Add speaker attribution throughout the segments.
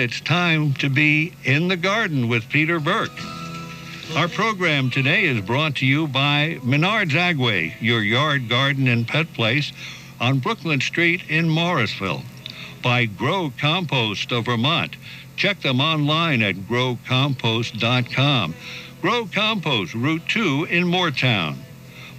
Speaker 1: It's time to be in the garden with Peter Burke. Our program today is brought to you by Menard's Agway, your yard, garden, and pet place on Brooklyn Street in Morrisville. By Grow Compost of Vermont. Check them online at growcompost.com. Grow Compost, Route 2 in Moretown.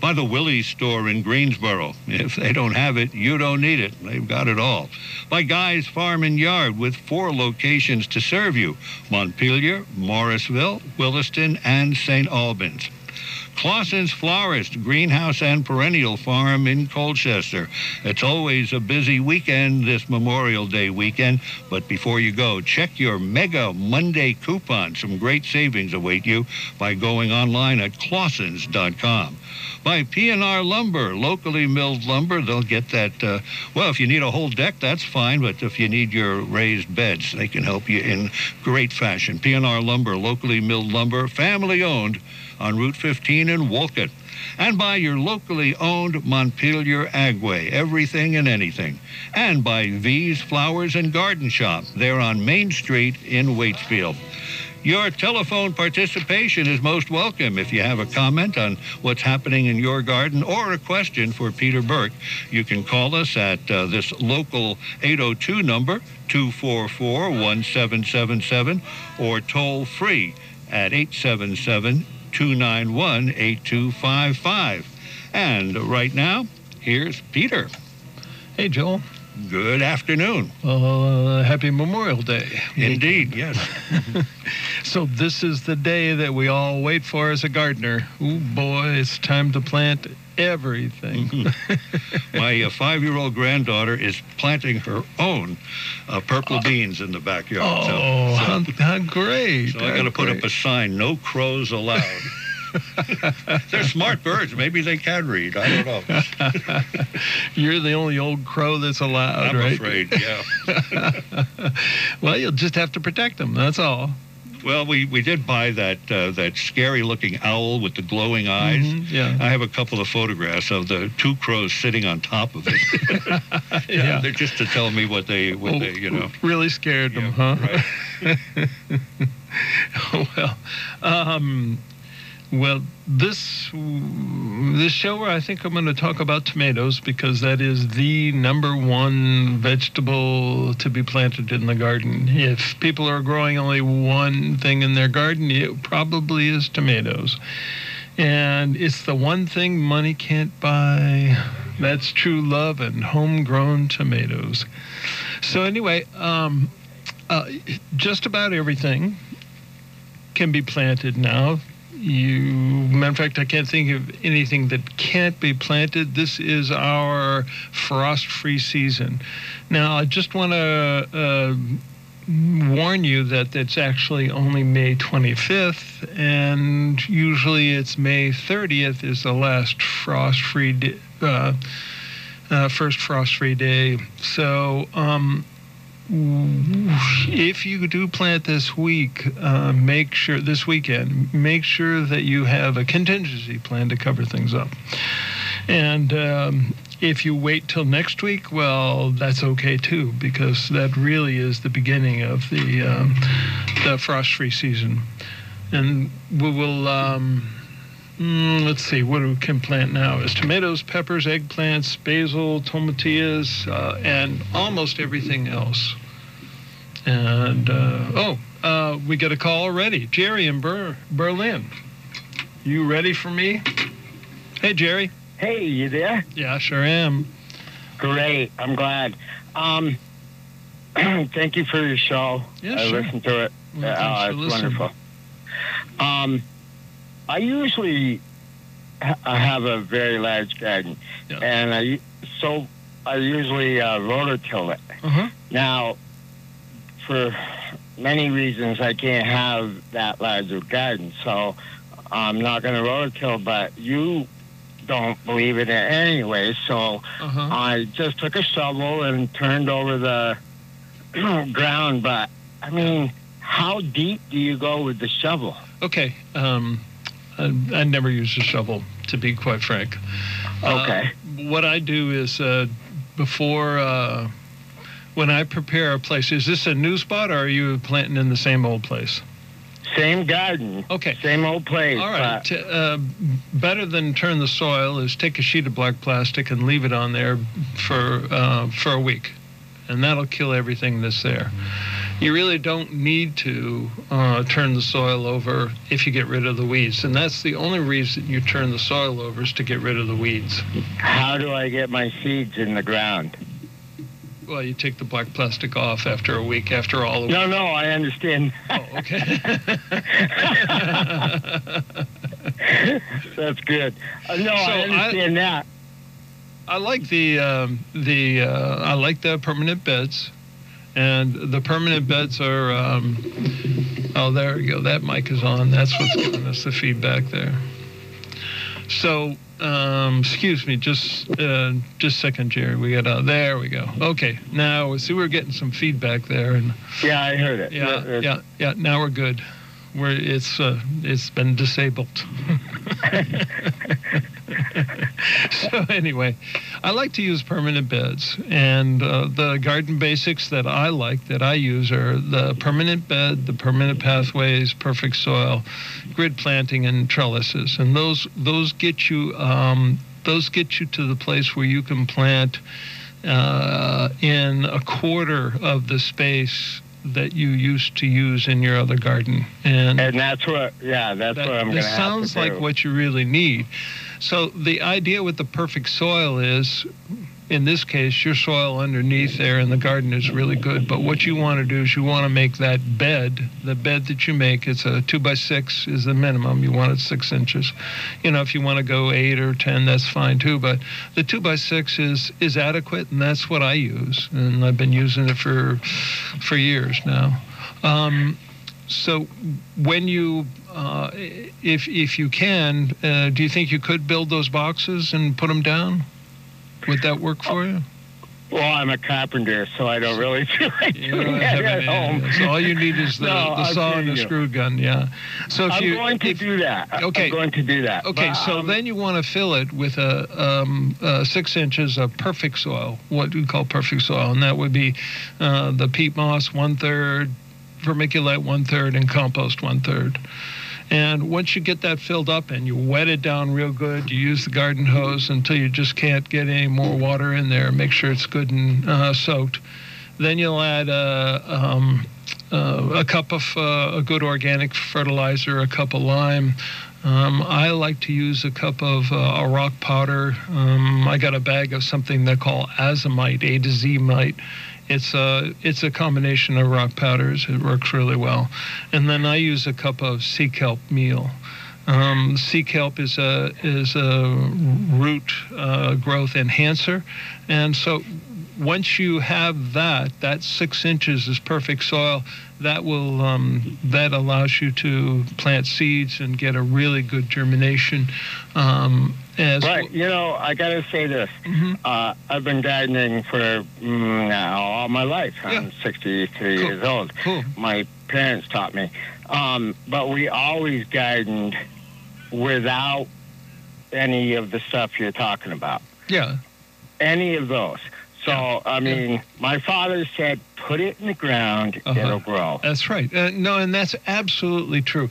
Speaker 1: By the Willey's store in Greensboro. If they don't have it, you don't need it. They've got it all. By Guy's Farm and Yard with four locations to serve you Montpelier, Morrisville, Williston, and St. Albans. Claussen's Florist, Greenhouse and Perennial Farm in Colchester. It's always a busy weekend this Memorial Day weekend, but before you go, check your Mega Monday coupon. Some great savings await you by going online at claussens.com. By P&R Lumber, locally milled lumber, they'll get that, uh, well, if you need a whole deck, that's fine, but if you need your raised beds, they can help you in great fashion. P&R Lumber, locally milled lumber, family owned, on Route 15 in Wolcott. And by your locally owned Montpelier Agway, everything and anything. And by V's Flowers and Garden Shop, there on Main Street in Waitsfield. Your telephone participation is most welcome. If you have a comment on what's happening in your garden or a question for Peter Burke, you can call us at uh, this local 802 number, 244 1777, or toll free at 877 291 8255. And right now, here's Peter.
Speaker 2: Hey, Joel.
Speaker 1: Good afternoon.
Speaker 2: Uh, happy Memorial Day.
Speaker 1: Indeed, yes.
Speaker 2: so, this is the day that we all wait for as a gardener. Oh, boy, it's time to plant everything.
Speaker 1: Mm-hmm. My uh, five year old granddaughter is planting her own uh, purple uh, beans in the backyard.
Speaker 2: Oh, so, so, how, how, great.
Speaker 1: So I got to put up a sign no crows allowed. They're smart birds. Maybe they can read. I don't know.
Speaker 2: You're the only old crow that's allowed,
Speaker 1: I'm
Speaker 2: right?
Speaker 1: afraid, yeah.
Speaker 2: well, you'll just have to protect them. That's all.
Speaker 1: Well, we, we did buy that uh, that scary looking owl with the glowing eyes.
Speaker 2: Mm-hmm, yeah.
Speaker 1: I have a couple of photographs of the two crows sitting on top of it. yeah, yeah. They're just to tell me what they what oh, they you know.
Speaker 2: Really scared them, huh?
Speaker 1: Right.
Speaker 2: well, um, well, this this show, where I think I'm going to talk about tomatoes because that is the number one vegetable to be planted in the garden. If people are growing only one thing in their garden, it probably is tomatoes. And it's the one thing money can't buy. That's true love and homegrown tomatoes. So anyway, um, uh, just about everything can be planted now you matter of fact i can't think of anything that can't be planted. This is our frost free season. Now i just want to uh, warn you that it's actually only may 25th and usually it's may 30th is the last frost free uh, uh, first frost free day. So um, if you do plant this week, uh, make sure this weekend, make sure that you have a contingency plan to cover things up. And um, if you wait till next week, well, that's okay too, because that really is the beginning of the um, the frost-free season. And we will. Um, mm, let's see, what we can plant now is tomatoes, peppers, eggplants, basil, tomatillas, uh, and almost everything else. And uh, oh, uh, we get a call already. Jerry in Ber- Berlin. You ready for me? Hey, Jerry.
Speaker 3: Hey, you there?
Speaker 2: Yeah, sure am.
Speaker 3: Great. I'm glad. Um, thank you for your show.
Speaker 2: Yeah,
Speaker 3: I
Speaker 2: sure.
Speaker 3: listened to it.
Speaker 2: Well,
Speaker 3: uh,
Speaker 2: it's
Speaker 3: wonderful. Um, I usually ha- I have a very large garden,
Speaker 2: yeah.
Speaker 3: and I so I usually uh, rototill it.
Speaker 2: Uh-huh.
Speaker 3: Now, for many reasons, I can't have that large of garden, so I'm not going to rototill. But you don't believe in it anyway, so
Speaker 2: Uh-huh.
Speaker 3: I just took a shovel and turned over the ground. But I mean, how deep do you go with the shovel?
Speaker 2: Okay. Um, I, I never use a shovel, to be quite frank. Uh,
Speaker 3: Okay.
Speaker 2: what I do is uh, before uh, when I prepare a place. Is this a new spot, or are you planting in the same old place?
Speaker 3: Same garden,
Speaker 2: Okay.
Speaker 3: same old place.
Speaker 2: All right. uh, better than turn the soil is take a sheet of black plastic and leave it on there for uh, for a week, and that'll kill everything that's there. You really don't need to uh, turn the soil over if you get rid of the weeds, and that's the only reason you turn the soil over is to get rid of the weeds.
Speaker 3: How do I get my seeds in the ground?
Speaker 2: Well, you take the black plastic off after a week, after all.
Speaker 3: No, no, I understand.
Speaker 2: Oh, okay.
Speaker 3: That's good. Uh, no, I
Speaker 2: So I-
Speaker 3: understand that.
Speaker 2: I like the um, the uh, I like the permanent beds, and the permanent beds are. Um, oh, there we go. That mic is on. That's what's giving us the feedback there. So, um, excuse me, just uh, just a second, Jerry. We got uh, there. We go. Okay, now see we're getting some feedback there, and
Speaker 3: Yeah, I heard it.
Speaker 2: yeah,
Speaker 3: Uh,
Speaker 2: yeah, yeah. Now we're good. We're it's uh, it's been disabled. so anyway, I like to use permanent beds, and uh, the garden basics that I like that I use are the permanent bed, the permanent pathways, perfect soil, grid planting, and trellises, and those those get you um, those get you to the place where you can plant uh, in a quarter of the space that you used to use in your other garden, and
Speaker 3: And that's what, yeah, that's
Speaker 2: that,
Speaker 3: what I'm going to. have
Speaker 2: sounds like what you really need. So the idea with the perfect soil is, in this case, your soil underneath there in the garden is really good. But what you want to do is you want to make that bed, the bed that you make, it's a two by six is the minimum. You want it six inches. You know, if you want to go eight or ten, that's fine too. But the two by six is is adequate, and that's what I use, and I've been using it for for years now. Um, so when you uh, if if you can uh, do you think you could build those boxes and put them down would that work for you
Speaker 3: Well, I'm a carpenter, so I don't really feel like
Speaker 2: You
Speaker 3: doing that at home.
Speaker 2: so all you need is the,
Speaker 3: No,
Speaker 2: the saw and the
Speaker 3: you.
Speaker 2: screw gun yeah so if
Speaker 3: I'm
Speaker 2: you
Speaker 3: going to
Speaker 2: if-
Speaker 3: do that.
Speaker 2: Okay.
Speaker 3: I'm going to do that.
Speaker 2: Okay,
Speaker 3: But,
Speaker 2: so
Speaker 3: um,
Speaker 2: then you want to fill it with a, um, uh, six inches of perfect soil, what we call perfect soil, and that would be uh, the peat moss one third, vermiculite one third, and compost one third. And once you get that filled up and you wet it down real good, you use the garden hose until you just can't get any more water in there. Make sure it's good and uh, soaked. Then you'll add uh, um, uh, a cup of uh, a good organic fertilizer, a cup of lime. Um, I like to use a cup of uh, a rock powder. Um, I got a bag of something they call azomite, A to Z mite. It's a it's a combination of rock powders. It works really well. And then I use a cup of sea kelp meal. Um, sea kelp is a is a root uh, growth enhancer, and so once you have that, that six inches is perfect soil. That will um, that allows you to plant seeds and get a really good germination. Um, as
Speaker 3: Right. You know, I got to say this.
Speaker 2: Mhm.
Speaker 3: Uh, I've been gardening for mm, now all my life. I'm 63
Speaker 2: Cool.
Speaker 3: years old.
Speaker 2: Cool.
Speaker 3: My parents taught me. Um, but we always gardened without any of the stuff you're talking about.
Speaker 2: Yeah.
Speaker 3: Any of those. So, I mean, my father said, put it in the ground,
Speaker 2: Uh-huh.
Speaker 3: it'll grow.
Speaker 2: That's right. Uh, no, and that's absolutely true.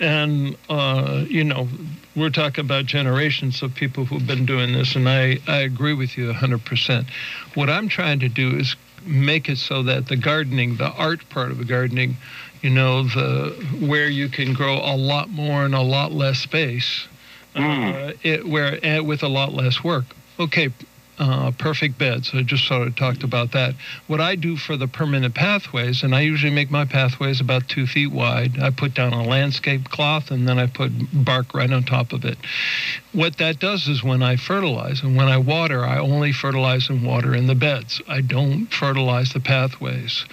Speaker 2: And, uh, you know, we're talking about generations of people who've been doing this, and I, I agree with you 100%. What I'm trying to do is make it so that the gardening, the art part of the gardening, you know, the where you can grow a lot more in a lot less space, uh, it, where and with a lot less work. Okay, uh, perfect beds. I just sort of talked about that. What I do for the permanent pathways, and I usually make my pathways about two feet wide. I put down a landscape cloth and then I put bark right on top of it. What that does is when I fertilize and when I water, I only fertilize and water in the beds. I don't fertilize the pathways.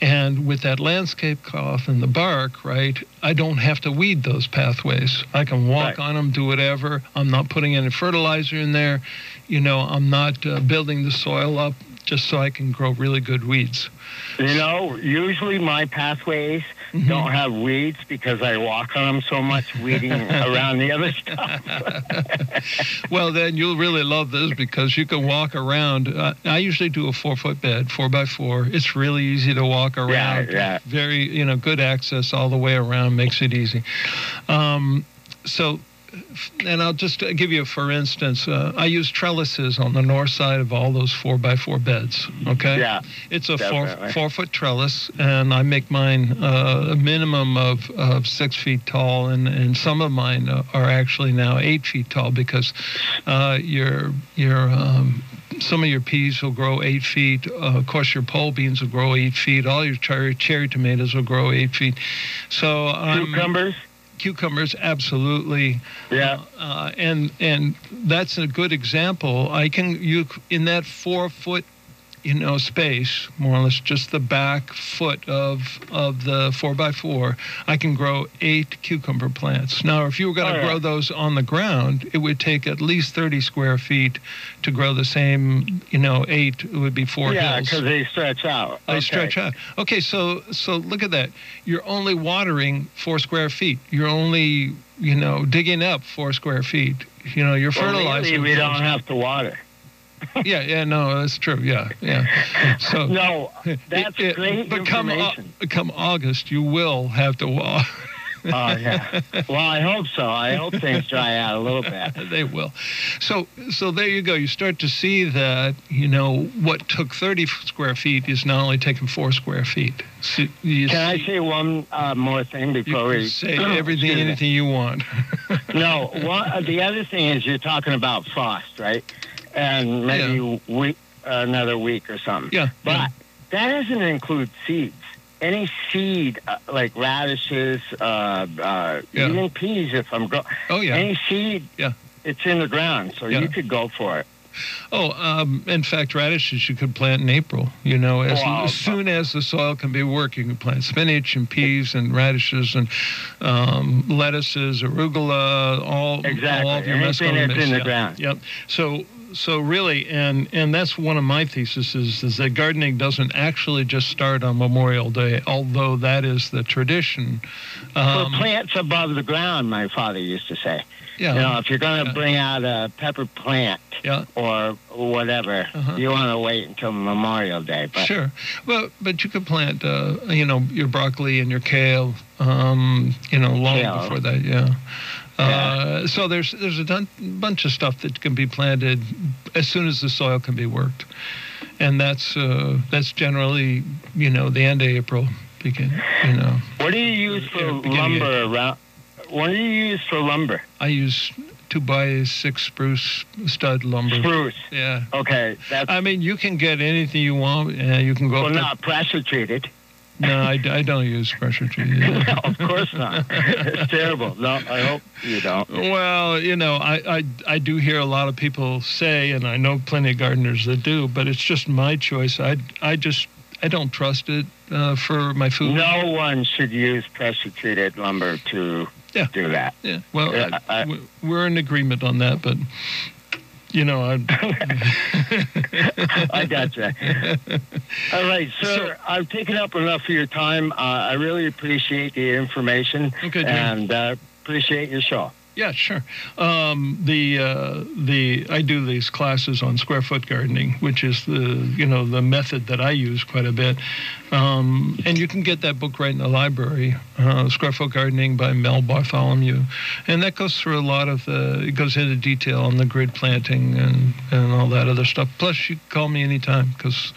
Speaker 2: And with that landscape cloth and the bark, right, I don't have to weed those pathways. I can walk
Speaker 3: Right.
Speaker 2: on them, do whatever. I'm not putting any fertilizer in there. You know, I'm not uh, building the soil up just so I can grow really good weeds.
Speaker 3: You know, usually my pathways
Speaker 2: Mhm.
Speaker 3: don't have weeds because I walk on them so much, weeding around the other stuff.
Speaker 2: Well, then you'll really love this because you can walk around. Uh, I usually do a four foot bed, four by four. It's really easy to walk around.
Speaker 3: yeah.
Speaker 2: Very, you know, good access all the way around makes it easy. Um, so, and I'll just give you, for instance, uh, I use trellises on the north side of all those four by four beds. Okay.
Speaker 3: Yeah.
Speaker 2: It's a four
Speaker 3: Definitely.
Speaker 2: four foot trellis, and I make mine uh, a minimum of, of six feet tall, and, and some of mine uh, are actually now eight feet tall because uh, your your um, some of your peas will grow eight feet. Uh, of course, your pole beans will grow eight feet. All your cherry cherry tomatoes will grow eight feet. So
Speaker 3: Cucumbers.
Speaker 2: Cucumbers, absolutely.
Speaker 3: Yeah.
Speaker 2: Uh, and and that's a good example. I can you in that four foot, you know, space, more or less just the back foot of of the four by four. I can grow eight cucumber plants. Now, if you were going to
Speaker 3: Oh, yeah.
Speaker 2: grow those on the ground, it would take at least thirty square feet to grow the same, you know, eight. It would be four
Speaker 3: yeah, because they stretch out.
Speaker 2: They
Speaker 3: Okay.
Speaker 2: stretch out. Okay, so so look at that. You're only watering four square feet. You're only you know digging up four square feet. You know you're
Speaker 3: Well,
Speaker 2: fertilizing.
Speaker 3: really, we don't have to water.
Speaker 2: Yeah, yeah, no, that's true. Yeah, yeah. So
Speaker 3: No, that's
Speaker 2: it- it- but come, Au- come August, you will have to water.
Speaker 3: oh yeah. Well, I hope so. I hope things dry out a little bit.
Speaker 2: they will. So so there you go. You start to see that you know what took 30 square feet is now only taking four square feet. So you
Speaker 3: Can I say one uh, more thing
Speaker 2: you
Speaker 3: before
Speaker 2: can
Speaker 3: we
Speaker 2: say everything,
Speaker 3: Excuse me.
Speaker 2: anything you want.
Speaker 3: No, one, uh, the other thing is you're talking about frost, right? And maybe week, another week or something.
Speaker 2: Yeah.
Speaker 3: But that doesn't include seeds. Any seed, uh, like radishes, uh, uh,
Speaker 2: Yeah.
Speaker 3: even peas, if I'm go,
Speaker 2: Oh yeah.
Speaker 3: any seed,
Speaker 2: Yeah.
Speaker 3: it's in the ground, so
Speaker 2: Yeah.
Speaker 3: you could go for it.
Speaker 2: Oh, um, in fact, radishes you could plant in April. You know, as,
Speaker 3: Wow.
Speaker 2: as soon as the soil can be worked, you can plant spinach and peas and radishes and um, lettuces, arugula, all
Speaker 3: Exactly.
Speaker 2: all of your
Speaker 3: Anything that's in the
Speaker 2: yeah.
Speaker 3: ground.
Speaker 2: Yep. So so really, and and that's one of my theses is, is that gardening doesn't actually just start on Memorial Day, although that is the tradition. Um,
Speaker 3: for plants above the ground, my father used to say.
Speaker 2: yeah.
Speaker 3: You know, if you're going to
Speaker 2: Yeah.
Speaker 3: bring out a pepper plant
Speaker 2: Yeah.
Speaker 3: or whatever,
Speaker 2: Uh-huh.
Speaker 3: you want to wait until Memorial Day. But
Speaker 2: Sure. Well, but you could plant, uh, you know, your broccoli and your kale, um, you know, long
Speaker 3: Kale.
Speaker 2: before that. Yeah. Uh, so there's there's a dun- bunch of stuff that can be planted as soon as the soil can be worked, and that's uh, that's generally you know the end of April, begin you know.
Speaker 3: what do you use for lumber around? What do you use for lumber?
Speaker 2: I use two by six spruce stud lumber.
Speaker 3: Spruce.
Speaker 2: Yeah.
Speaker 3: Okay, that's
Speaker 2: I mean, you can get anything you want. Uh, you can go.
Speaker 3: well, not pressure treated.
Speaker 2: No, I, I don't use pressure treated.
Speaker 3: no, of course not. it's terrible. No, I hope you don't.
Speaker 2: Well, you know, I, I I do hear a lot of people say, and I know plenty of gardeners that do, but it's just my choice. I I just I don't trust it uh, for my food.
Speaker 3: No one should use pressure treated lumber to
Speaker 2: Yeah.
Speaker 3: do that.
Speaker 2: Yeah. Well,
Speaker 3: Yeah,
Speaker 2: I,
Speaker 3: I-
Speaker 2: we- we're in agreement on that, but you know, I.
Speaker 3: I gotcha. All right, sir. I've taken up enough of your time. Uh, I really appreciate the information
Speaker 2: Okay,
Speaker 3: and uh, appreciate your show.
Speaker 2: Yeah, sure. Um, the uh, the I do these classes on square foot gardening, which is the you know the method that I use quite a bit. Um, and you can get that book right in the library, uh, Square Foot Gardening by Mel Bartholomew, and that goes through a lot of the. It goes into detail on the grid planting and and all that other stuff. Plus, you can call me anytime because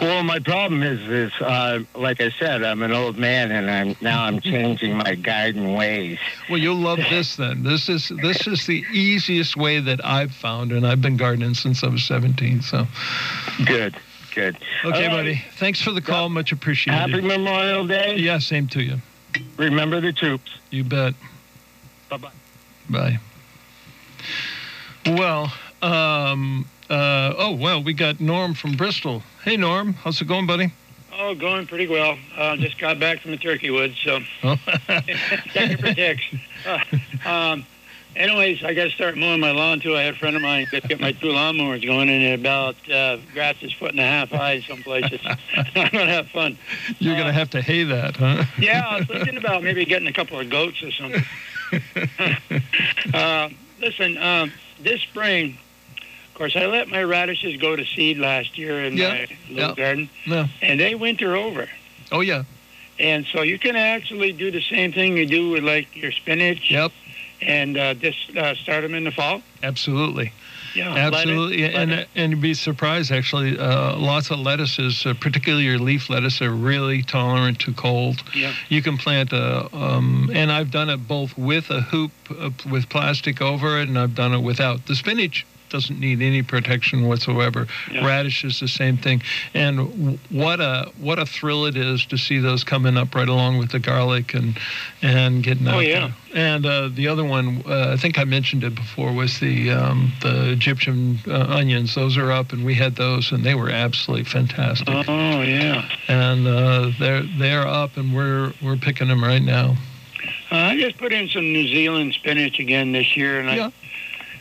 Speaker 3: Well, my problem is, is uh, like I said, I'm an old man, and I'm now I'm changing my garden ways.
Speaker 2: well, you'll love this. Then this is this is the easiest way that I've found, and I've been gardening since I was 17. So.
Speaker 3: Good, good.
Speaker 2: Okay,
Speaker 3: All right.
Speaker 2: buddy. Thanks for the call. Much appreciated.
Speaker 3: Happy Memorial Day.
Speaker 2: Yeah, same to you.
Speaker 3: Remember the troops.
Speaker 2: You bet.
Speaker 3: Bye bye.
Speaker 2: Bye. Well, um, uh, oh, well, we got Norm from Bristol. Hey, Norm. How's it going, buddy?
Speaker 4: Oh, going pretty well. Uh, just got back from the turkey woods, so
Speaker 2: Oh,
Speaker 4: thank you for text. Uh, um, anyways, I got to start mowing my lawn too. I had a friend of mine that get my two lawnmowers going, and about uh, grass is foot and a half high in some places. I'm gonna have fun.
Speaker 2: You're
Speaker 4: Uh,
Speaker 2: going to have to hay that, huh?
Speaker 4: Yeah, I was thinking about maybe getting a couple of goats or something. uh, listen, um, this spring, of course, I let my radishes go to seed last year in
Speaker 2: Yeah,
Speaker 4: my little
Speaker 2: yeah.
Speaker 4: garden,
Speaker 2: No.
Speaker 4: and they winter over.
Speaker 2: Oh, yeah.
Speaker 4: And so you can actually do the same thing you do with like your spinach,
Speaker 2: Yep.
Speaker 4: And uh, just uh, start them in the fall.
Speaker 2: Absolutely.
Speaker 4: Yeah,
Speaker 2: Absolutely,
Speaker 4: let
Speaker 2: and
Speaker 4: it-
Speaker 2: and you'd be surprised actually. Uh, lots of lettuces, uh, particularly your leaf lettuce, are really tolerant to cold.
Speaker 4: Yeah.
Speaker 2: You can plant a, um, and I've done it both with a hoop uh, with plastic over it, and I've done it without. The spinach doesn't need any protection whatsoever.
Speaker 4: Yeah.
Speaker 2: Radish is the same thing, and what a what a thrill it is to see those coming up right along with the garlic and and getting out
Speaker 4: Oh,
Speaker 2: out
Speaker 4: yeah.
Speaker 2: there. And uh, the other one, uh, I think I mentioned it before, was the um, the Egyptian uh, onions. Those are up, and we had those, and they were absolutely fantastic.
Speaker 4: Oh yeah.
Speaker 2: And uh, they're they're up, and we're we're picking them right now.
Speaker 4: Uh, I just put in some New Zealand spinach again this year, and
Speaker 2: Yeah.
Speaker 4: I,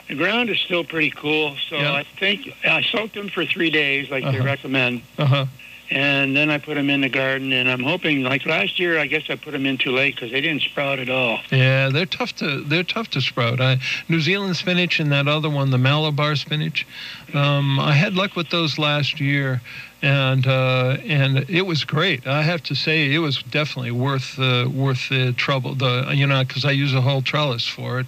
Speaker 4: the ground is still pretty cool. So
Speaker 2: Yeah.
Speaker 4: I think I soaked them for three days, like they
Speaker 2: Uh-huh.
Speaker 4: recommend,
Speaker 2: Uh huh.
Speaker 4: and then I put them in the garden. And I'm hoping, like last year, I guess I put them in too late because they didn't sprout at all.
Speaker 2: Yeah, they're tough to they're tough to sprout. I, New Zealand spinach and that other one, the Malabar spinach. Um, I had luck with those last year, and uh, and it was great. I have to say, it was definitely worth uh, worth the trouble. The you know because I use a whole trellis for it,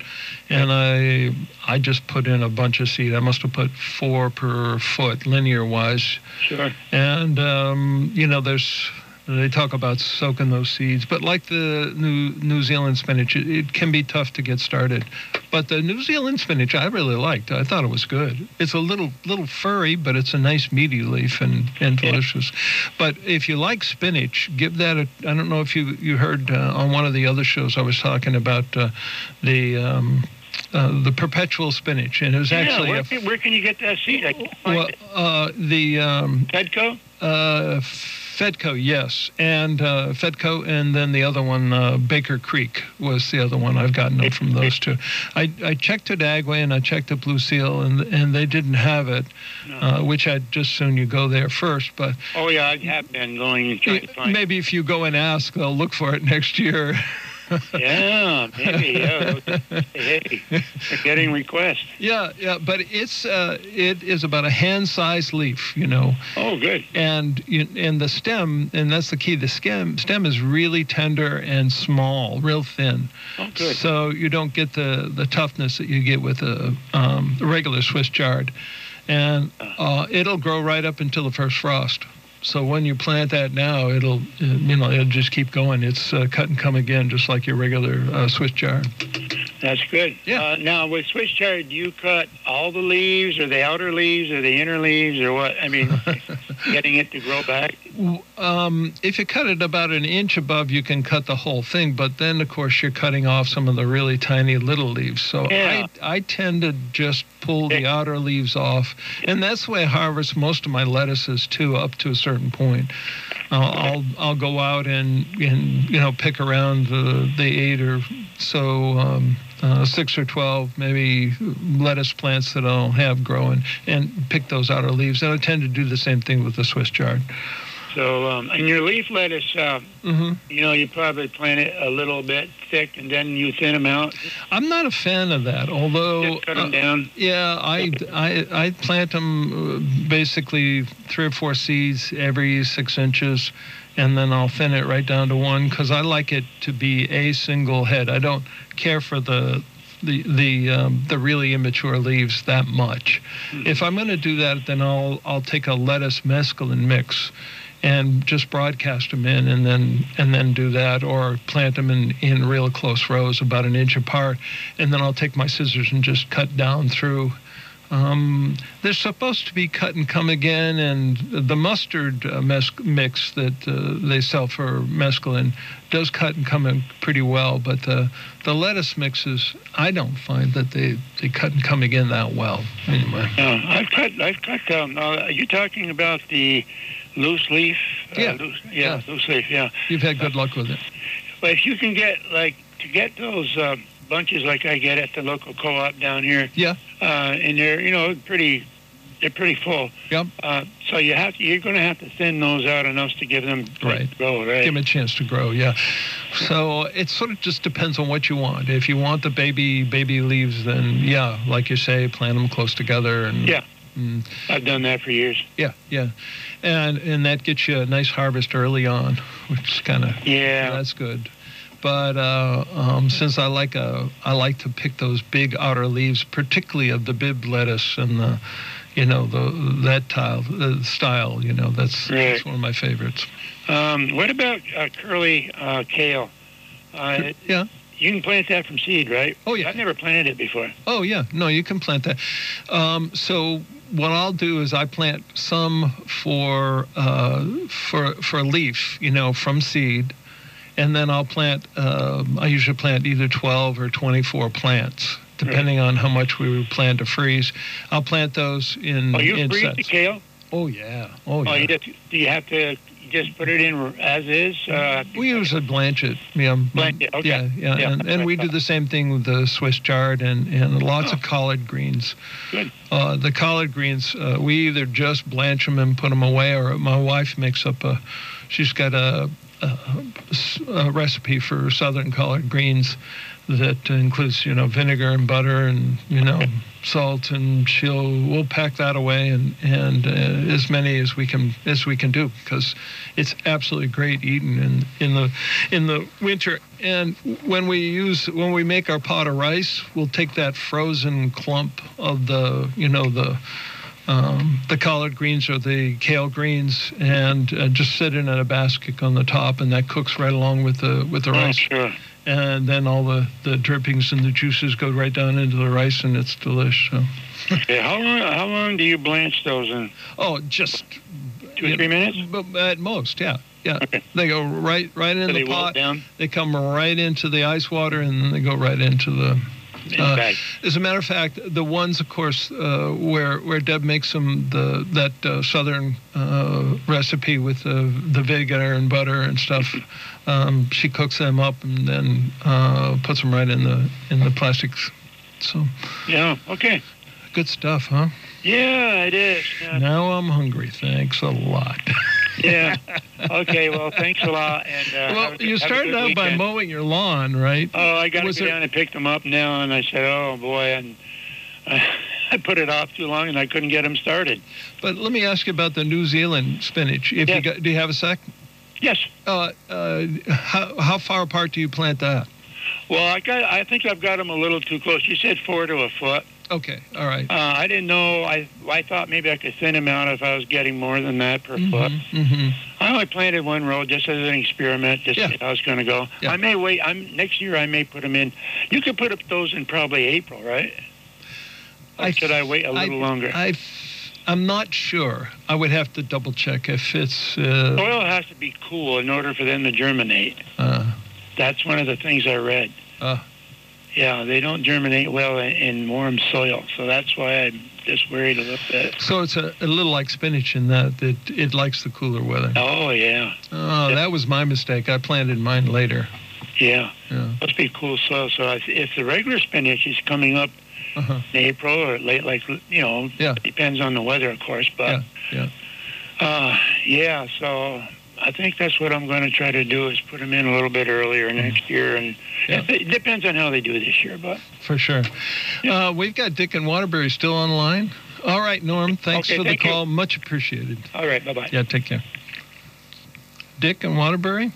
Speaker 2: and I I just put in a bunch of seed. I must have put four per foot linear wise,
Speaker 4: Sure.
Speaker 2: and um, you know there's they talk about soaking those seeds, but like the New New Zealand spinach, it, it can be tough to get started. But the New Zealand spinach, I really liked. I thought it was good. It's a little little furry, but it's a nice meaty leaf and and
Speaker 4: Yeah.
Speaker 2: delicious. But if you like spinach, give that a. I don't know if you you heard uh, on one of the other shows I was talking about uh, the. Um, uh, the perpetual spinach, and it was actually
Speaker 4: yeah, where,
Speaker 2: a
Speaker 4: can, where can you get that seed? I can't find
Speaker 2: well,
Speaker 4: it.
Speaker 2: uh, the um,
Speaker 4: Pedco?
Speaker 2: uh, Fedco, yes, and uh, Fedco, and then the other one, uh, Baker Creek, was the other one. I've gotten them from those two. I, I checked at Agway and I checked at Blue Seal, and and they didn't have it,
Speaker 4: No.
Speaker 2: uh, which I'd just soon you go there first. But
Speaker 4: oh yeah, I have been going and trying to find.
Speaker 2: maybe if you go and ask, they'll look for it next year.
Speaker 4: Yeah, maybe. Yeah. hey, getting requests.
Speaker 2: yeah, yeah, but it's uh, it is about a hand-sized leaf, you know.
Speaker 4: Oh, good.
Speaker 2: and you, and the stem and that's the key the stem stem is really tender and small real thin
Speaker 4: Oh, good.
Speaker 2: so you don't get the the toughness that you get with a um, regular swiss chard and uh, it'll grow right up until the first frost so when you plant that now it'll you know it'll just keep going. It's uh, cut and come again just like your regular uh, swiss chard
Speaker 4: That's good.
Speaker 2: Yeah.
Speaker 4: Uh, now, with Swiss chard, do you cut all the leaves, or the outer leaves, or the inner leaves, or what? I mean, getting it to grow back.
Speaker 2: Um, if you cut it about an inch above, you can cut the whole thing. But then, of course, you're cutting off some of the really tiny little leaves. So
Speaker 4: Yeah.
Speaker 2: I, I tend to just pull the outer leaves off, and that's the way I harvest most of my lettuces too, up to a certain point. I'll I'll, I'll go out and, and you know pick around the the eight or so. Um, uh, six or twelve, maybe lettuce plants that I'll have growing, and pick those outer leaves. And I tend to do the same thing with the Swiss chard.
Speaker 4: So, um, and your leaf lettuce, uh,
Speaker 2: hmm
Speaker 4: you know, you probably plant it a little bit thick, and then you thin them out,
Speaker 2: I'm not a fan of that, although.
Speaker 4: just cut them
Speaker 2: uh,
Speaker 4: down.
Speaker 2: yeah, I, I, I plant them uh, basically three or four seeds every six inches, and then I'll thin it right down to one because I like it to be a single head. I don't care for the the the um, the really immature leaves that much. If I'm going to do that, then I'll I'll take a lettuce mesclun mix and just broadcast them in and then and then do that or plant them in in real close rows about an inch apart and then I'll take my scissors and just cut down through um, they're supposed to be cut and come again, and the mustard uh, mes- mix that uh, they sell for mesclun does cut and come in pretty well. But the the lettuce mixes, I don't find that they, they cut and come again that well. Anyway,
Speaker 4: No, I've cut. I've cut. Um, uh, are you talking about the loose leaf? Uh,
Speaker 2: Yeah.
Speaker 4: Loose, yeah,
Speaker 2: Yeah.
Speaker 4: loose leaf. Yeah.
Speaker 2: you've had good luck with it.
Speaker 4: But if you can get like to get those uh, bunches like I get at the local co-op down here.
Speaker 2: Yeah.
Speaker 4: Uh, and they're you know pretty, they're pretty full.
Speaker 2: Yep.
Speaker 4: Uh, so you have to, you're going to have to thin those out enough to give them
Speaker 2: Right.
Speaker 4: to grow, right?
Speaker 2: give them a chance to grow. Yeah. So it sort of just depends on what you want. If you want the baby baby leaves, then yeah, like you say, plant them close together and
Speaker 4: Yeah.
Speaker 2: Mm,
Speaker 4: I've done that for years.
Speaker 2: yeah, yeah, and and that gets you a nice harvest early on, which is kind of
Speaker 4: Yeah.
Speaker 2: that's good. But uh, um, since I like a, I like to pick those big outer leaves, particularly of the Bibb lettuce and the, you know, the that tile the style. You know, that's,
Speaker 4: Right.
Speaker 2: that's one of my favorites.
Speaker 4: Um, what about uh, curly uh, kale? Uh,
Speaker 2: Yeah.
Speaker 4: you can plant that from seed, right?
Speaker 2: Oh yeah.
Speaker 4: I've never planted it before.
Speaker 2: Oh yeah, no, you can plant that. Um, so what I'll do is I plant some for uh, for for leaf, you know, from seed, and then I'll plant. Um, I usually plant either 12 or 24 plants, depending on how much we plan to freeze. I'll plant those in
Speaker 4: Oh, you
Speaker 2: in
Speaker 4: freeze the kale?
Speaker 2: Oh yeah, oh yeah.
Speaker 4: Oh, you to, do you have to just put it in as is? Uh,
Speaker 2: We usually blanch it. Yeah,
Speaker 4: Blanch it, okay.
Speaker 2: Yeah, yeah,
Speaker 4: Yeah,
Speaker 2: and, and we do the same thing with the Swiss chard and, and lots
Speaker 4: Oh.
Speaker 2: of collard greens.
Speaker 4: Good.
Speaker 2: Uh, the collard greens, uh, we either just blanch them and put them away, or my wife makes up a. She's got a, a, a recipe for southern collard greens that includes you know vinegar and butter and you know salt and she'll we'll pack that away and and uh, as many as we can as we can do because it's absolutely great eating in in the in the winter. And when we use when we make our pot of rice we'll take that frozen clump of the you know the um, the collard greens or the kale greens and uh, just sit in a basket on the top and that cooks right along with the with the
Speaker 4: oh,
Speaker 2: rice
Speaker 4: sure.
Speaker 2: and then all the, the drippings and the juices go right down into the rice and it's delish. So.
Speaker 4: Yeah, how long? How long do you blanch those in?
Speaker 2: Oh, just
Speaker 4: Two or three minutes?
Speaker 2: b- at most, yeah, yeah.
Speaker 4: Okay.
Speaker 2: They go right right in
Speaker 4: So
Speaker 2: the pot.
Speaker 4: down
Speaker 2: They come right into the ice water and then they go right into the. Uh. As a matter of fact, the ones, of course, uh, where where Deb makes them the that uh, southern uh, recipe with the the vinegar and butter and stuff, um, she cooks them up and then uh, puts them right in the in the plastics. So
Speaker 4: Yeah. Okay.
Speaker 2: good stuff, huh?
Speaker 4: Yeah, it is. Yeah.
Speaker 2: Now I'm hungry. Thanks a lot.
Speaker 4: yeah. Okay. Well, thanks a lot. And uh,
Speaker 2: well,
Speaker 4: good-
Speaker 2: you started out by mowing your lawn, right?
Speaker 4: Oh, I got to go
Speaker 2: there-
Speaker 4: down and pick them up now, and I said, "Oh boy," and I put it off too long, and I couldn't get them started.
Speaker 2: But let me ask you about the New Zealand spinach. If
Speaker 4: Yeah.
Speaker 2: you got, do you have a sec?
Speaker 4: Yes.
Speaker 2: Uh, uh, how, how far apart do you plant that?
Speaker 4: Well, I got. I think I've got them a little too close. You said four to a foot.
Speaker 2: Okay, all right.
Speaker 4: Uh, I didn't know. I I thought maybe I could thin them out if I was getting more than that per foot.
Speaker 2: hmm
Speaker 4: I only planted one row just as an experiment, just
Speaker 2: Yeah.
Speaker 4: to see how it's going to go.
Speaker 2: Yeah.
Speaker 4: I may wait. I'm next year. I may put them in. You could put up those in probably April, right? Or should I wait a little longer?
Speaker 2: I, I'm not sure. I would have to double check if it's. Uh,
Speaker 4: Soil has to be cool in order for them to germinate.
Speaker 2: uh,
Speaker 4: That's one of the things I read.
Speaker 2: Uh.
Speaker 4: Yeah, they don't germinate well in, in warm soil, so that's why I'm just worried a little bit.
Speaker 2: so it's a, a little like spinach in that it, it likes the cooler weather.
Speaker 4: Oh yeah,
Speaker 2: Oh,
Speaker 4: Yeah.
Speaker 2: that was my mistake. I planted mine later.
Speaker 4: yeah.
Speaker 2: Yeah.
Speaker 4: Must be cool soil. So if, if the regular spinach is coming up
Speaker 2: Uh-huh.
Speaker 4: in April or late, like you know,
Speaker 2: Yeah.
Speaker 4: depends on the weather, of course. But
Speaker 2: Yeah,
Speaker 4: Uh, yeah. So I think that's what I'm going to try to do is put them in a little bit earlier next year, and
Speaker 2: Mm-hmm. Yeah.
Speaker 4: it depends on how they do this year. But
Speaker 2: For sure. Uh, we've got Dick and Waterbury still online. All right, Norm. Thanks
Speaker 4: Okay,
Speaker 2: for the
Speaker 4: thank you.
Speaker 2: call. Much appreciated.
Speaker 4: all right, bye bye.
Speaker 2: Yeah, take care. Dick and Waterbury,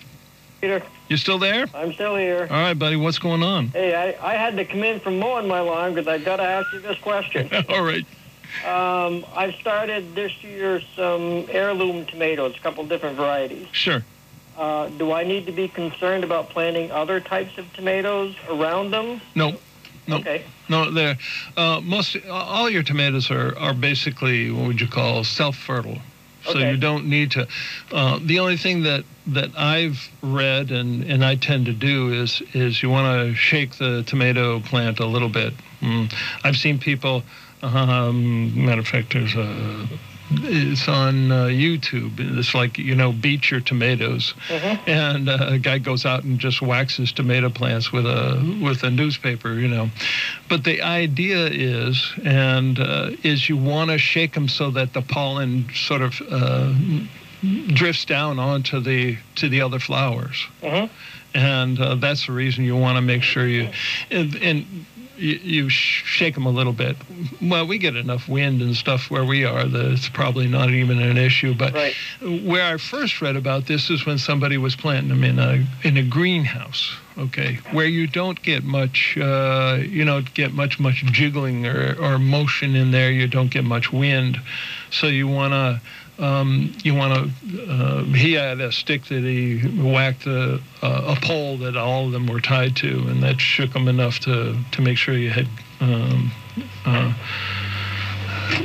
Speaker 5: Peter,
Speaker 2: you still there?
Speaker 5: I'm still here.
Speaker 2: All right, buddy. What's going on?
Speaker 5: Hey, I, I had to come in from mowing my lawn because I got to ask you this question.
Speaker 2: All right.
Speaker 5: Um, I've started this year some heirloom tomatoes, a couple different varieties.
Speaker 2: Sure.
Speaker 5: Uh, do I need to be concerned about planting other types of tomatoes around them?
Speaker 2: No. No.
Speaker 5: Okay.
Speaker 2: No, they're uh, most all your tomatoes are, are basically what would you call self-fertile. So
Speaker 5: Okay.
Speaker 2: you don't need to. Uh, the only thing that, that I've read and, and I tend to do is is you want to shake the tomato plant a little bit. Mm. I've seen people. Um, matter of fact, there's a it's on uh, YouTube. It's like you know, beat your tomatoes,
Speaker 5: Mhm.
Speaker 2: and uh, a guy goes out and just waxes tomato plants with a with a newspaper, you know. But the idea is, and uh, is you want to shake them so that the pollen sort of uh, drifts down onto the to the other flowers
Speaker 5: Mhm.
Speaker 2: and uh, that's the reason you want to make sure you and, and you, you shake them a little bit. Well, we get enough wind and stuff where we are that it's probably not even an issue. But
Speaker 5: Right.
Speaker 2: where I first read about this is when somebody was planting them in a in a greenhouse. Okay, where you don't get much, uh, you don't get much much jiggling or, or motion in there. You don't get much wind, so you want to um, you want to. Uh, he had a stick that he whacked a, a pole that all of them were tied to, and that shook them enough to to make sure you had um, uh,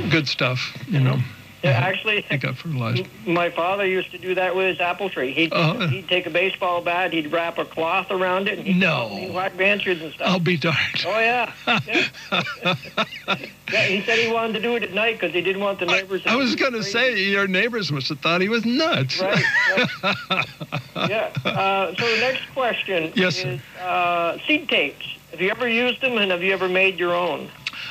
Speaker 2: good stuff. You know,
Speaker 5: Yeah, actually,
Speaker 2: it got fertilized.
Speaker 5: my father used to do that with his apple tree. He'd,
Speaker 2: Uh-huh.
Speaker 5: he'd take a baseball bat, he'd wrap a cloth around it, and he'd,
Speaker 2: No.
Speaker 5: he'd whack branches and stuff.
Speaker 2: I'll be darned.
Speaker 5: Oh yeah. yeah. Yeah, he said he wanted to do it at night because he didn't want the neighbors.
Speaker 2: I was
Speaker 5: going
Speaker 2: to say your neighbors must have thought he was nuts.
Speaker 5: Right. right. yeah. Uh, so the next question
Speaker 2: Yes,
Speaker 5: is uh, seed tapes. Have you ever used them, and have you ever made your own?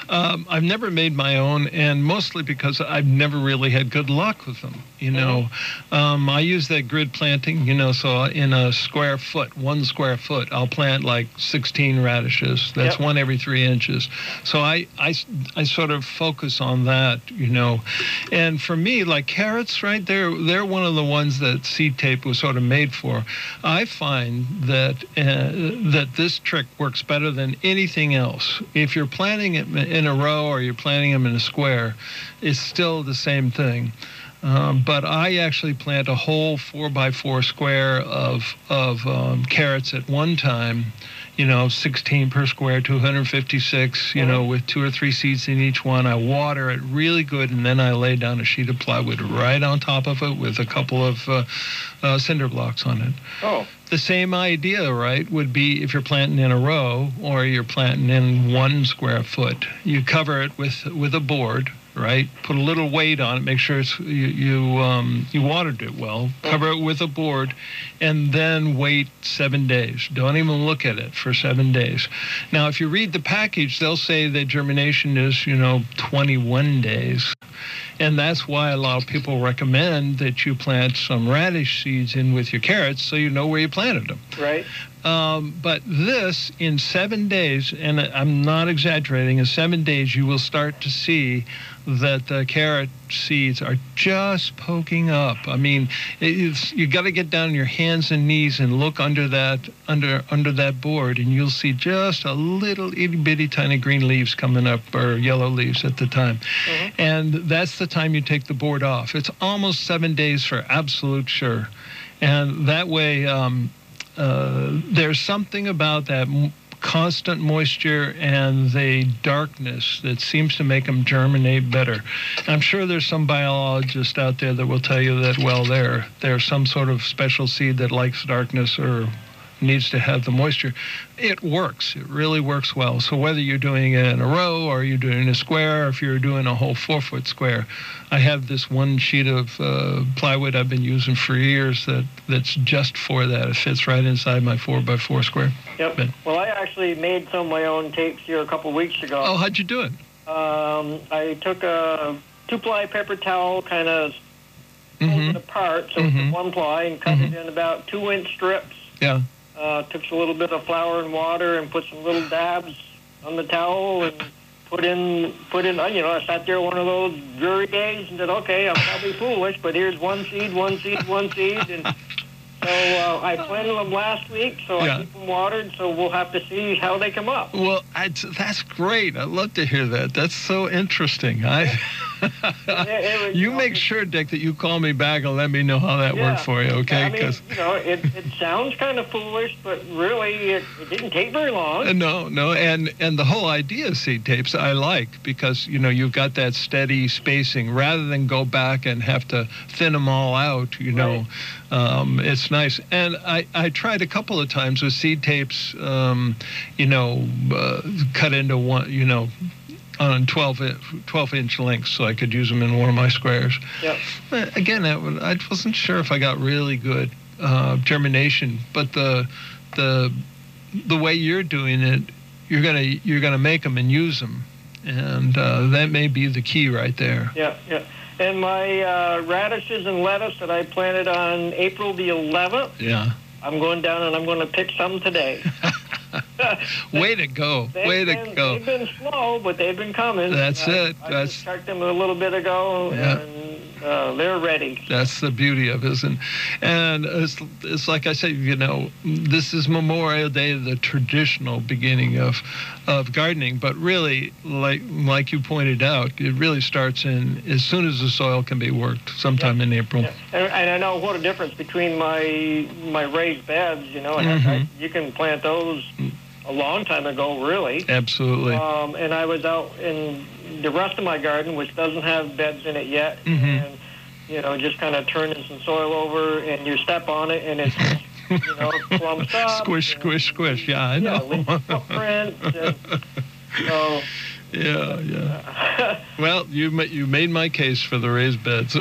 Speaker 2: Um, I've never made my own, and mostly because I've never really had good luck with them. You know, um, I use that grid planting. You know, so in a square foot, one square foot, I'll plant like 16 radishes. That's
Speaker 5: Yep.
Speaker 2: one every three inches. So I, I, I sort of focus on that. You know, and for me, like carrots, right? They're they're one of the ones that seed tape was sort of made for. I find that uh, that this trick works better than anything else. If you're planting it in a row or you're planting them in a square, it's still the same thing. Um, but I actually plant a whole four by four square of of um, carrots at one time. You know, 16 per square, 256. You know, with two or three seeds in each one. I water it really good, and then I lay down a sheet of plywood right on top of it with a couple of uh, uh, cinder blocks on it
Speaker 5: Oh,
Speaker 2: the same idea, right, would be if you're planting in a row or you're planting in one square foot. You cover it with with a board, right? Put a little weight on it. Make sure it's you you, um, you watered it well. Cover it with a board, and then wait seven days. Don't even look at it for seven days. Now, if you read the package, they'll say that germination is you know 21 days. And that's why a lot of people recommend that you plant some radish seeds in with your carrots so you know where you planted them.
Speaker 5: right.
Speaker 2: Um, but this, in seven days, and I'm not exaggerating, in seven days, you will start to see that the carrot seeds are just poking up. I mean, it's, you got to get down on your hands and knees and look under that under under that board, and you'll see just a little itty bitty tiny green leaves coming up or yellow leaves at the time. And that's the time you take the board off. It's almost seven days for absolute sure, and that way. Um, uh, there's something about that constant moisture and the darkness that seems to make them germinate better. I'm sure there's some biologist out there that will tell you that well there there's some sort of special seed that likes darkness or needs to have the moisture. It works. It really works well. So whether you're doing it in a row or you're doing a square, or if you're doing a whole four foot square, I have this one sheet of uh, plywood I've been using for years that that's just for that. It fits right inside my four by four square.
Speaker 5: Yep.
Speaker 2: But-
Speaker 5: Well, I actually made some of my own tapes here a couple weeks ago.
Speaker 2: Oh, how'd you do it?
Speaker 5: Um, I took a two-ply paper towel, kind of pulled
Speaker 2: hmm
Speaker 5: it apart, so it's
Speaker 2: Mhm.
Speaker 5: one ply, and cut it in about two-inch strips.
Speaker 2: Yeah.
Speaker 5: Uh, took a little bit of flour and water and put some little dabs on the towel and put in, put in. uh, You know, I sat there one of those dreary days and said, "Okay, I'm probably foolish, but here's one seed, one seed, one seed." And so uh, I planted them last week, so
Speaker 2: Yeah.
Speaker 5: I keep them watered. So we'll have to see how they come up.
Speaker 2: Well, I, that's great. I love to hear that. That's so interesting. I.
Speaker 5: It- it was-
Speaker 2: you make sure, Dick, that you call me back and let me know how that
Speaker 5: Yeah.
Speaker 2: worked for you, okay?
Speaker 5: I mean, you know, it, it sounds kind of foolish, but really, it, it didn't take very long.
Speaker 2: Uh, No, no, and and the whole idea of seed tapes I like because you know you've got that steady spacing rather than go back and have to thin them all out. You know, um, it's nice. And I I tried a couple of times with seed tapes. Um, you know, uh, cut into one. You know. On 12, i- 12 inch lengths so I could use them in one of my squares.
Speaker 5: Yep.
Speaker 2: Uh, Again, would- I wasn't sure if I got really good uh, germination, but the the the way you're doing it, you're gonna you're gonna make them and use them, and uh, that may be the key right there.
Speaker 5: Yeah, yeah. And my uh, radishes and lettuce that I planted on April the 11th,
Speaker 2: Yeah.
Speaker 5: I'm going down and I'm going to pick some today.
Speaker 2: Way to go!
Speaker 5: They've
Speaker 2: Way to go!
Speaker 5: They've been slow, but they've been coming.
Speaker 2: That's
Speaker 5: I,
Speaker 2: it.
Speaker 5: I
Speaker 2: That's-
Speaker 5: just checked them a little bit ago,
Speaker 2: Yeah.
Speaker 5: and uh, they're ready.
Speaker 2: That's the beauty of it, and and it's, it's like I said, you know, this is Memorial Day, the traditional beginning of of gardening. But really, like like you pointed out, it really starts in as soon as the soil can be worked, sometime in April.
Speaker 5: Yeah. And, and I know what a difference between my my raised beds. You know, and I, you can plant those a long time ago, really.
Speaker 2: Absolutely.
Speaker 5: Um, and I was out in the rest of my garden, which doesn't have beds in it yet,
Speaker 2: Mhm.
Speaker 5: and you know, just kind of turning some soil over, and you step on it, and it's you know clumps up.
Speaker 2: Squish,
Speaker 5: and-
Speaker 2: squish, squish. Yeah, I know.
Speaker 5: leaves footprints. And, so,
Speaker 2: yeah, yeah. Well, you ma- you made my case for the raised beds.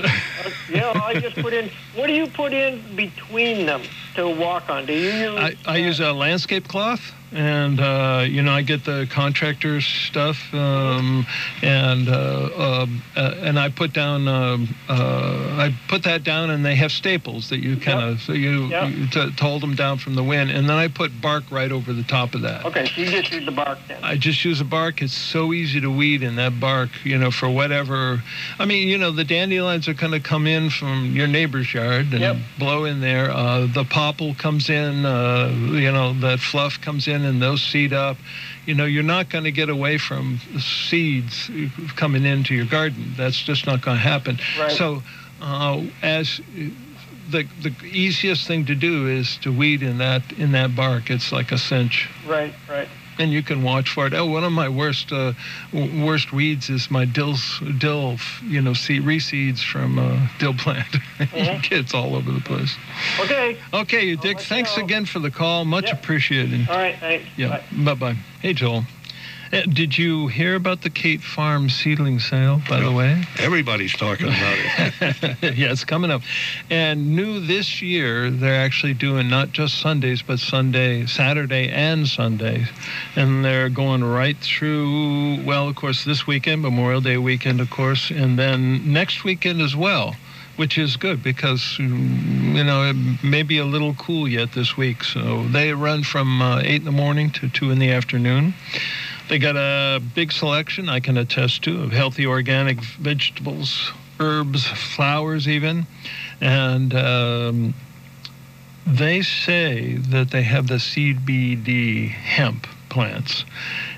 Speaker 5: yeah, I just put in. What do you put in between them to walk on? Do you use?
Speaker 2: I, I use a landscape cloth, and uh, you know I get the contractor stuff, um, and uh, um, uh, and I put down uh, I put that down, and they have staples that you kind of so you,
Speaker 5: Yep.
Speaker 2: you to, to hold them down from the wind, and then I put bark right over the top of that.
Speaker 5: Okay, so you just use the bark then.
Speaker 2: I just use a bark. It's so easy to weed in that bark, you know, for whatever. I mean, you know, the dandelions are going to come in from your neighbor's yard and
Speaker 5: Yep.
Speaker 2: blow in there. Uh, the popple comes in, uh, you know, that fluff comes in and those seed up. You know, you're not going to get away from seeds coming into your garden. That's just not going to happen.
Speaker 5: Right.
Speaker 2: So, uh, as the the easiest thing to do is to weed in that in that bark. It's like a cinch
Speaker 5: Right, right.
Speaker 2: And you can watch for it. Oh, one of my worst uh, worst weeds is my dill dill, you know, seed reseeds from uh, dill plant.
Speaker 5: Mhm.
Speaker 2: It's all over the place.
Speaker 5: Okay.
Speaker 2: Okay, Dick. Thanks again for the call. Much
Speaker 5: Yep.
Speaker 2: appreciated.
Speaker 5: All right. Thanks.
Speaker 2: Yeah.
Speaker 5: Bye.
Speaker 2: Bye bye. Hey, Joel. Uh, did you hear about the Cate Farm seedling sale, by the way?
Speaker 1: Everybody's talking about it.
Speaker 2: yeah, it's coming up. And new this year, they're actually doing not just Sundays, but Sunday, Saturday, and Sunday. And they're going right through, well, of course, this weekend, Memorial Day weekend, of course, and then next weekend as well. Which is good because mm, you know it may be a little cool yet this week. So they run from uh, eight in the morning to two in the afternoon. They got a big selection, I can attest to, of healthy organic vegetables, herbs, flowers, even. And um, they say that they have the CBD hemp plants.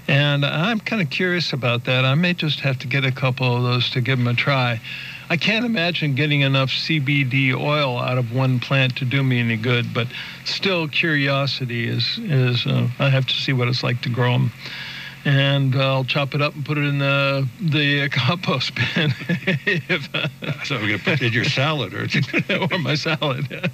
Speaker 2: And I'm kind of curious about that. I may just have to get a couple of those to give them a try. I can't imagine getting enough CBD oil out of one plant to do me any good, but still, curiosity is is uh, I have to see what it's like to grow them and I'll chop it up and put it in the the compost bin if,
Speaker 1: So we're going to put it in your salad or
Speaker 2: or my salad.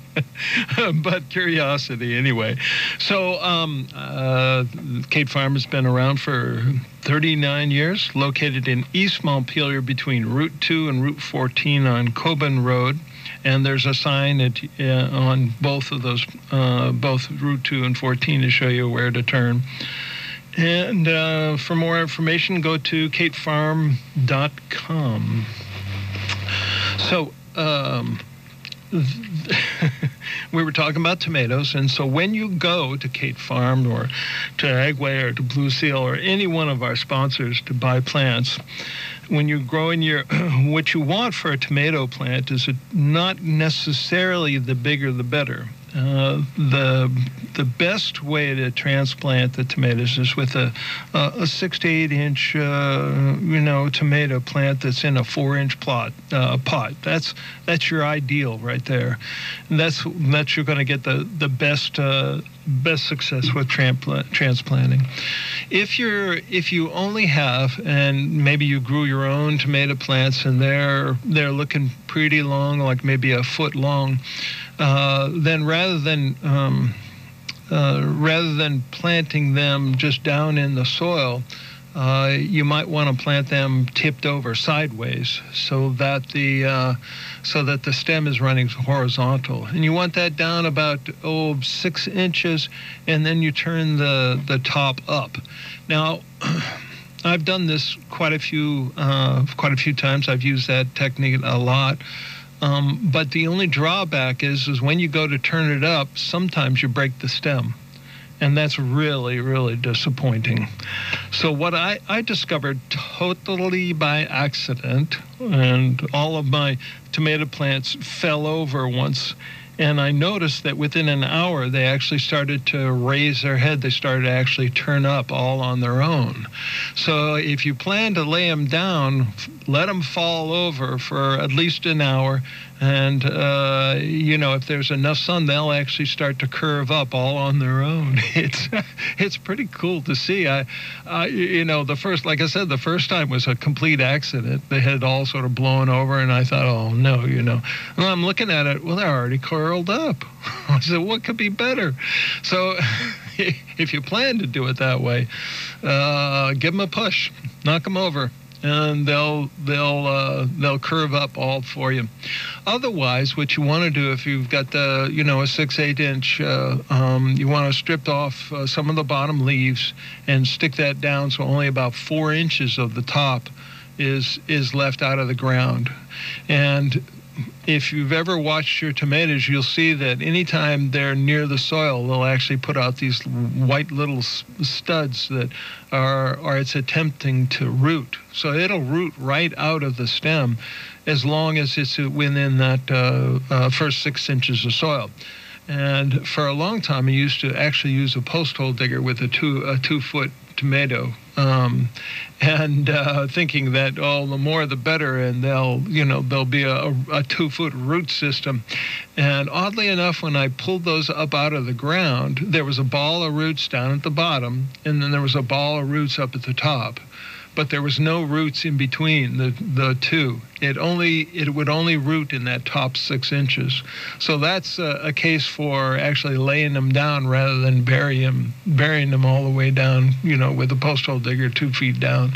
Speaker 2: but curiosity anyway. So um, uh, Cate Farm has been around for 39 years, located in East Montpelier between Route 2 and Route 14 on Coben Road. And there's a sign at, uh, on both of those, uh, both Route 2 and 14 to show you where to turn. And uh, for more information, go to catefarm.com. So, um, we were talking about tomatoes, and so when you go to Cate Farm or to Agway or to Blue Seal or any one of our sponsors to buy plants, when you're growing your, what you want for a tomato plant is not necessarily the bigger the better. Uh, the the best way to transplant the tomatoes is with a a, a six to eight inch uh, you know tomato plant that's in a four inch plot uh, pot. That's that's your ideal right there. And that's that's you're going to get the the best uh, best success with trampla- transplanting. If you're if you only have and maybe you grew your own tomato plants and they're they're looking pretty long, like maybe a foot long, uh, then rather than um, uh, rather than planting them just down in the soil, uh, you might want to plant them tipped over sideways so that the uh, so that the stem is running horizontal. And you want that down about oh six inches, and then you turn the the top up. Now. I've done this quite a few uh, quite a few times. I've used that technique a lot. Um, but the only drawback is is when you go to turn it up, sometimes you break the stem. And that's really really disappointing. So what I, I discovered totally by accident and all of my tomato plants fell over once and I noticed that within an hour they actually started to raise their head. They started to actually turn up all on their own. So if you plan to lay them down, let them fall over for at least an hour and uh, you know if there's enough sun they'll actually start to curve up all on their own. It's it's pretty cool to see. I uh, you know the first like i said the first time was a complete accident. They had all sort of blown over and i thought oh no you know. Well i'm looking at it well they're already curled up. I said what could be better? So if you plan to do it that way uh, give them a push. Knock them over and they'll they'll uh, they'll curve up all for you. Otherwise, what you want to do if you've got the you know a six eight inch, uh, um, you want to strip off uh, some of the bottom leaves and stick that down so only about four inches of the top is is left out of the ground, and if you've ever watched your tomatoes, you'll see that anytime they're near the soil, they'll actually put out these white little studs that are, are it's attempting to root. So it'll root right out of the stem as long as it's within that uh, uh, first six inches of soil. And for a long time, I used to actually use a post hole digger with a two a two foot tomato, um, and uh, thinking that oh, the more the better, and they'll you know there'll be a, a two foot root system. And oddly enough, when I pulled those up out of the ground, there was a ball of roots down at the bottom, and then there was a ball of roots up at the top but there was no roots in between the, the two. It only it would only root in that top six inches. So that's a, a case for actually laying them down rather than bury them, burying them all the way down, you know, with a post hole digger two feet down.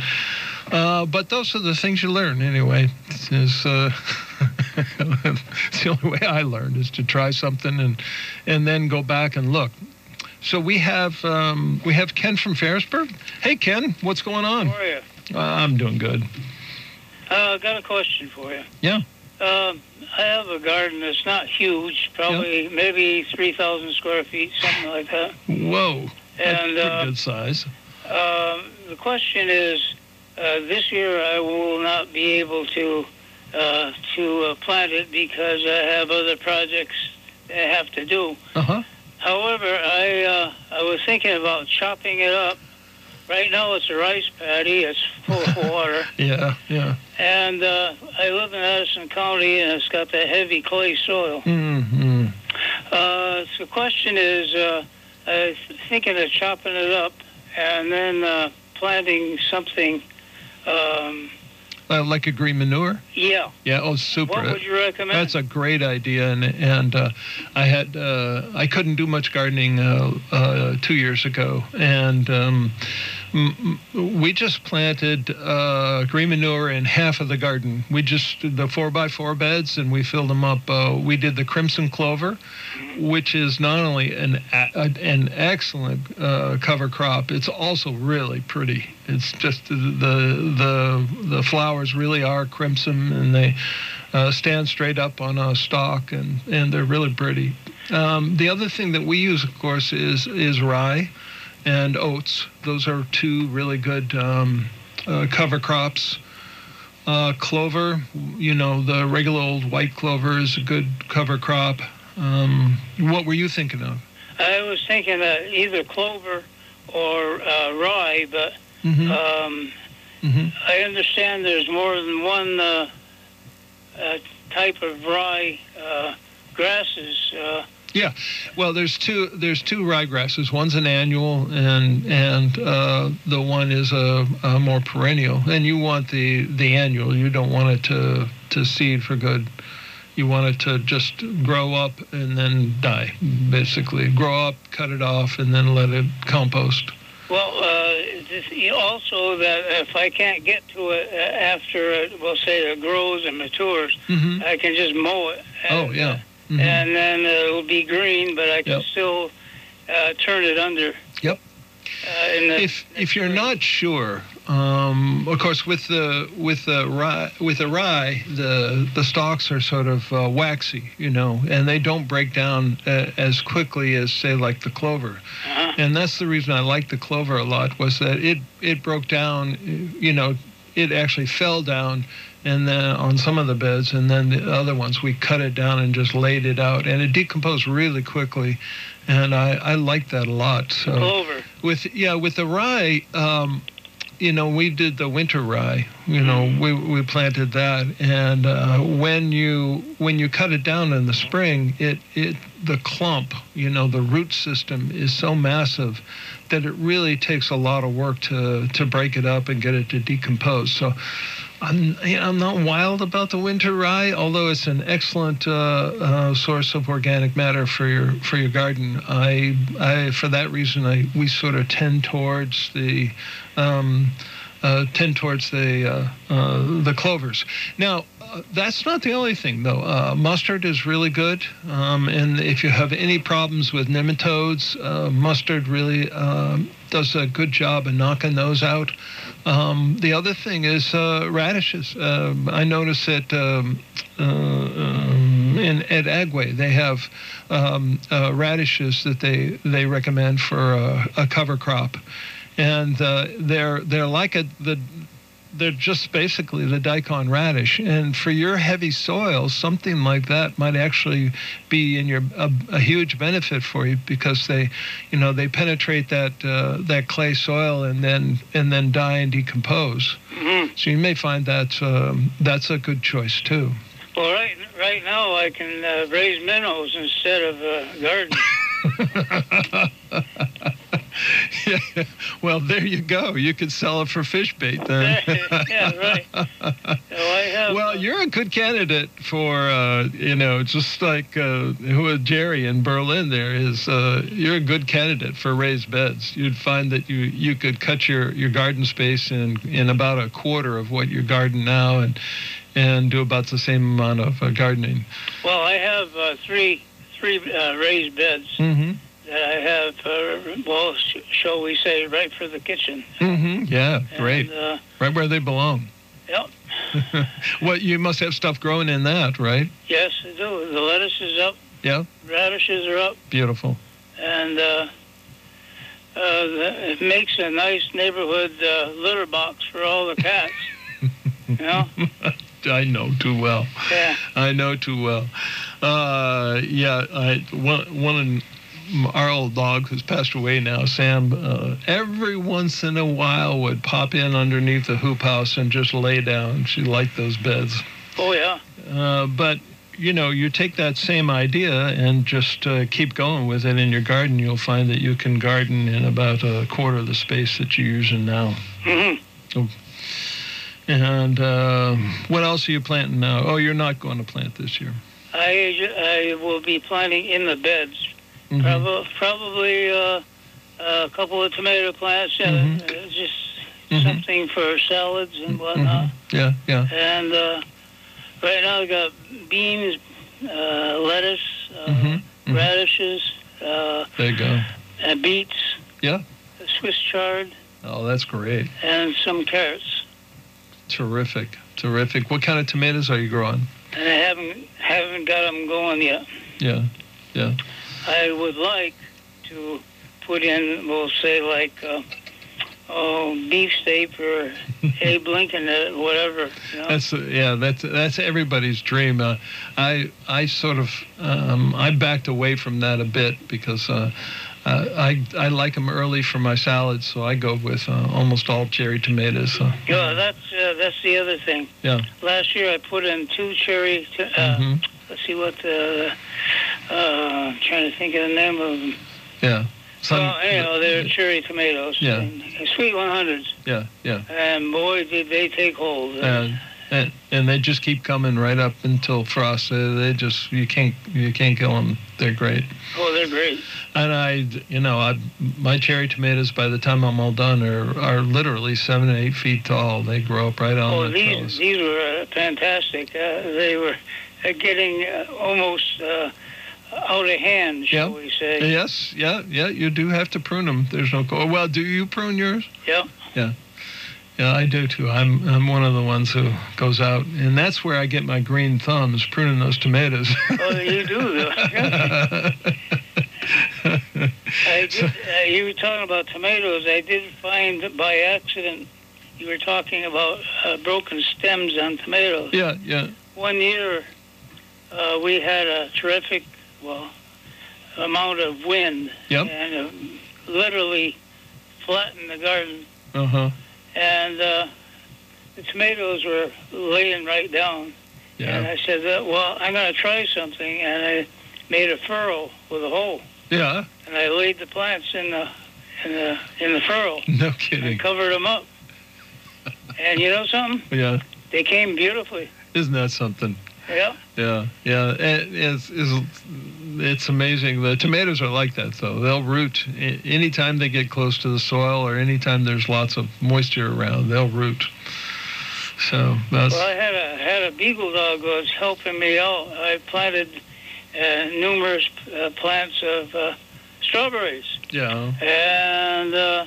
Speaker 2: Uh, but those are the things you learn anyway. Uh, it's the only way I learned is to try something and and then go back and look. So we have um, we have Ken from Ferrisburg. Hey Ken, what's going on?
Speaker 6: How are you?
Speaker 2: Uh, I'm doing good.
Speaker 6: Uh, I got a question for you.
Speaker 2: Yeah.
Speaker 6: Um, I have a garden that's not huge, probably maybe 3,000 square feet, something like that.
Speaker 2: Whoa. That's
Speaker 6: And uh,
Speaker 2: good size.
Speaker 6: uh, the question is, uh, this year I will not be able to uh, to uh, plant it because I have other projects I have to do.
Speaker 2: Uh huh.
Speaker 6: However, I uh, I was thinking about chopping it up. Right now it's a rice paddy. It's full of water.
Speaker 2: Yeah. Yeah.
Speaker 6: And uh, I live in Addison County, and it's got that heavy clay soil.
Speaker 2: Mm-hmm.
Speaker 6: Uh, so the question is, uh, I was thinking of chopping it up and then uh, planting something. Um,
Speaker 2: Uh, like a green manure.
Speaker 6: yeah.
Speaker 2: Yeah. Oh, super.
Speaker 6: What would you recommend?
Speaker 2: That's a great idea, and and uh, I had uh, I couldn't do much gardening uh, uh, two years ago, and um, we just planted uh, green manure in half of the garden. We just the four by four beds, and we filled them up. Uh, we did the crimson clover, which is not only an an excellent uh, cover crop, it's also really pretty. It's just the the the flowers really are crimson, and they uh, stand straight up on a stalk, and and they're really pretty. Um, the other thing that we use, of course, is is rye and oats. Those are two really good um, uh, cover crops. Uh, clover, you know, the regular old white clover is a good cover crop. Um, what were you thinking of?
Speaker 6: I was thinking uh, either clover or uh, rye, but
Speaker 2: hmm
Speaker 6: um,
Speaker 2: hmm
Speaker 6: I understand there's more than one uh, uh, type of rye uh, grasses. Uh,
Speaker 2: Well, there's two. There's two ryegrasses. One's an annual, and and uh, the one is a, a more perennial. And you want the the annual. You don't want it to to seed for good. You want it to just grow up and then die. Basically, grow up, cut it off, and then let it compost.
Speaker 6: well, uh, this, you know, also that if I can't get to it uh, after, it, we'll say, it grows and matures,
Speaker 2: hmm
Speaker 6: I can just mow it.
Speaker 2: Oh
Speaker 6: and,
Speaker 2: yeah. Mhm.
Speaker 6: And then uh, it'll be green, but I can
Speaker 2: Yep.
Speaker 6: still uh, turn it under.
Speaker 2: Yep.
Speaker 6: Uh, in the,
Speaker 2: if if you're not sure, um, of course, with the with the rye with the rye, the the stalks are sort of uh, waxy, you know, and they don't break down uh, as quickly as say like the clover.
Speaker 6: uh
Speaker 2: And that's the reason I liked the clover a lot was that it it broke down, you know, it actually fell down. And then on some of the beds, and then the other ones, we cut it down and just laid it out, and it decomposed really quickly, and I, I liked that a lot. So
Speaker 6: clover.
Speaker 2: with yeah with the rye um you know we did the winter rye you know we we planted that and uh when you when you cut it down in the spring it it the clump you know the root system is so massive that it really takes a lot of work to to break it up and get it to decompose so I'm, I'm not wild about the winter rye, although it's an excellent uh, uh, source of organic matter for your for your garden. I, I for that reason, I we sort of tend towards the um, uh, tend towards the uh, uh, the clovers. Now. Uh, that's not the only thing, though. Uh, mustard is really good, um, and if you have any problems with nematodes, uh, mustard really um, does a good job in knocking those out. Um, the other thing is uh, radishes. Um, I notice that um, uh, um, in at Agway they have um, uh, radishes that they they recommend for a, a cover crop, and uh, they're they're like a the they're just basically the daikon radish. And for your heavy soil, something like that might actually be in your a, a huge benefit for you because they, you know, they penetrate that uh, that clay soil and then and then die and decompose.
Speaker 6: hmm
Speaker 2: So you may find that um, that's a good choice too.
Speaker 6: Well, right right now I can uh, raise minnows instead of uh, garden.
Speaker 2: yeah. Well, there you go. You could sell it for fish bait then.
Speaker 6: yeah, right. Have.
Speaker 2: Well,
Speaker 6: uh,
Speaker 2: you're a good candidate for, uh, you know, just like uh, who uh, Jerry in Berlin. There is, uh, you're a good candidate for raised beds. You'd find that you you could cut your your garden space in in about a quarter of what your garden now, and and do about the same amount of uh, gardening.
Speaker 6: well, I have uh, three three uh, raised beds
Speaker 2: Mm-hmm.
Speaker 6: That I have. Uh, well, sh- shall we say, right for the kitchen.
Speaker 2: Mm-hmm. Yeah, great.
Speaker 6: Uh,
Speaker 2: Right where they belong.
Speaker 6: Yep.
Speaker 2: well, you must have stuff growing in that, right?
Speaker 6: yes, I do. The lettuce is up.
Speaker 2: Yeah.
Speaker 6: Radishes are up,
Speaker 2: Beautiful.
Speaker 6: and uh, uh, it makes a nice neighborhood uh, litter box for all the cats. you know?
Speaker 2: I know too well.
Speaker 6: Yeah.
Speaker 2: I know too well. Uh, yeah, I one one our old dog who's passed away now, Sam. Uh, every once in a while would pop in underneath the hoop house and just lay down. She liked those beds.
Speaker 6: Oh yeah.
Speaker 2: Uh, but you know, you take that same idea and just uh, keep going with it in your garden. You'll find that you can garden in about a quarter of the space that you're using now.
Speaker 6: Mm-hmm.
Speaker 2: And uh, what else are you planting now? Oh, you're not going to plant this year.
Speaker 6: I, I will be planting in the beds.
Speaker 2: Mhm.
Speaker 6: Prob- probably uh, a couple of tomato plants, uh,
Speaker 2: Mhm.
Speaker 6: uh, just
Speaker 2: Mhm.
Speaker 6: something for salads and whatnot.
Speaker 2: Mhm. Yeah, yeah.
Speaker 6: And uh, right now I got beans, uh, lettuce, uh,
Speaker 2: Mhm. Mhm.
Speaker 6: radishes, uh,
Speaker 2: There you go.
Speaker 6: and beets.
Speaker 2: Yeah.
Speaker 6: Swiss chard
Speaker 2: Oh, that's great.
Speaker 6: and some carrots.
Speaker 2: Terrific. Terrific. What kind of tomatoes are you growing?
Speaker 6: And I haven't haven't got them going yet.
Speaker 2: Yeah, yeah.
Speaker 6: I would like to put in, we'll say like, uh, oh, beefsteak or Abe Lincoln, uh, whatever. You know?
Speaker 2: That's yeah. That's that's everybody's dream. Uh, I I sort of um, I backed away from that a bit because uh, uh, I I like them early for my salads, so I go with uh, almost all cherry tomatoes. So.
Speaker 6: Yeah, that's uh, that's the other thing.
Speaker 2: Yeah.
Speaker 6: Last year I put in two cherry. T- uh,
Speaker 2: Mhm.
Speaker 6: Let's see what the. Uh, I'm trying to think of the name of them.
Speaker 2: Yeah. Some-
Speaker 6: well, anyhow, they're cherry tomatoes.
Speaker 2: Yeah.
Speaker 6: Sweet 100s.
Speaker 2: Yeah. Yeah.
Speaker 6: And boy, did they take hold.
Speaker 2: And and, and they just keep coming right up until frost. They, just you can't you can't kill them. They're great.
Speaker 6: Oh, they're great.
Speaker 2: And I, you know, I, my cherry tomatoes by the time I'm all done are are literally seven and eight feet tall. They grow up right on
Speaker 6: Oh,
Speaker 2: the
Speaker 6: these
Speaker 2: trellis.
Speaker 6: these were uh, fantastic. Uh, they were uh, getting uh, almost uh, out of hand, shall
Speaker 2: Yeah.
Speaker 6: we say?
Speaker 2: Yes, yeah, yeah. You do have to prune them. There's no. co- Well, do you prune yours?
Speaker 6: Yeah.
Speaker 2: Yeah, Yeah, I do too. I'm I'm one of the ones who goes out, and that's where I get my green thumbs pruning those tomatoes.
Speaker 6: Oh, you do. though. I did, uh, you were talking about tomatoes. I did find by accident you were talking about uh, broken stems on tomatoes.
Speaker 2: yeah, yeah.
Speaker 6: One year uh, we had a terrific, well, amount of wind
Speaker 2: Yep.
Speaker 6: and uh, literally flattened the garden.
Speaker 2: Uh huh.
Speaker 6: And uh, the tomatoes were laying right down.
Speaker 2: Yeah.
Speaker 6: And I said, uh, well, I'm going to try something. And I made a furrow with a hole.
Speaker 2: Yeah.
Speaker 6: And I laid the plants in the in the in the furrow
Speaker 2: No
Speaker 6: and
Speaker 2: kidding.
Speaker 6: covered them up. and you know something?
Speaker 2: Yeah.
Speaker 6: They came beautifully.
Speaker 2: Isn't that something?
Speaker 6: Yeah.
Speaker 2: Yeah, yeah. It, it's, it's, it's amazing. The tomatoes are like that, though. They'll root anytime they get close to the soil or anytime there's lots of moisture around. They'll root. So that's
Speaker 6: Well, I had a had a beagle dog who was helping me out. I planted uh, numerous uh, plants of uh, strawberries,
Speaker 2: yeah.
Speaker 6: and uh,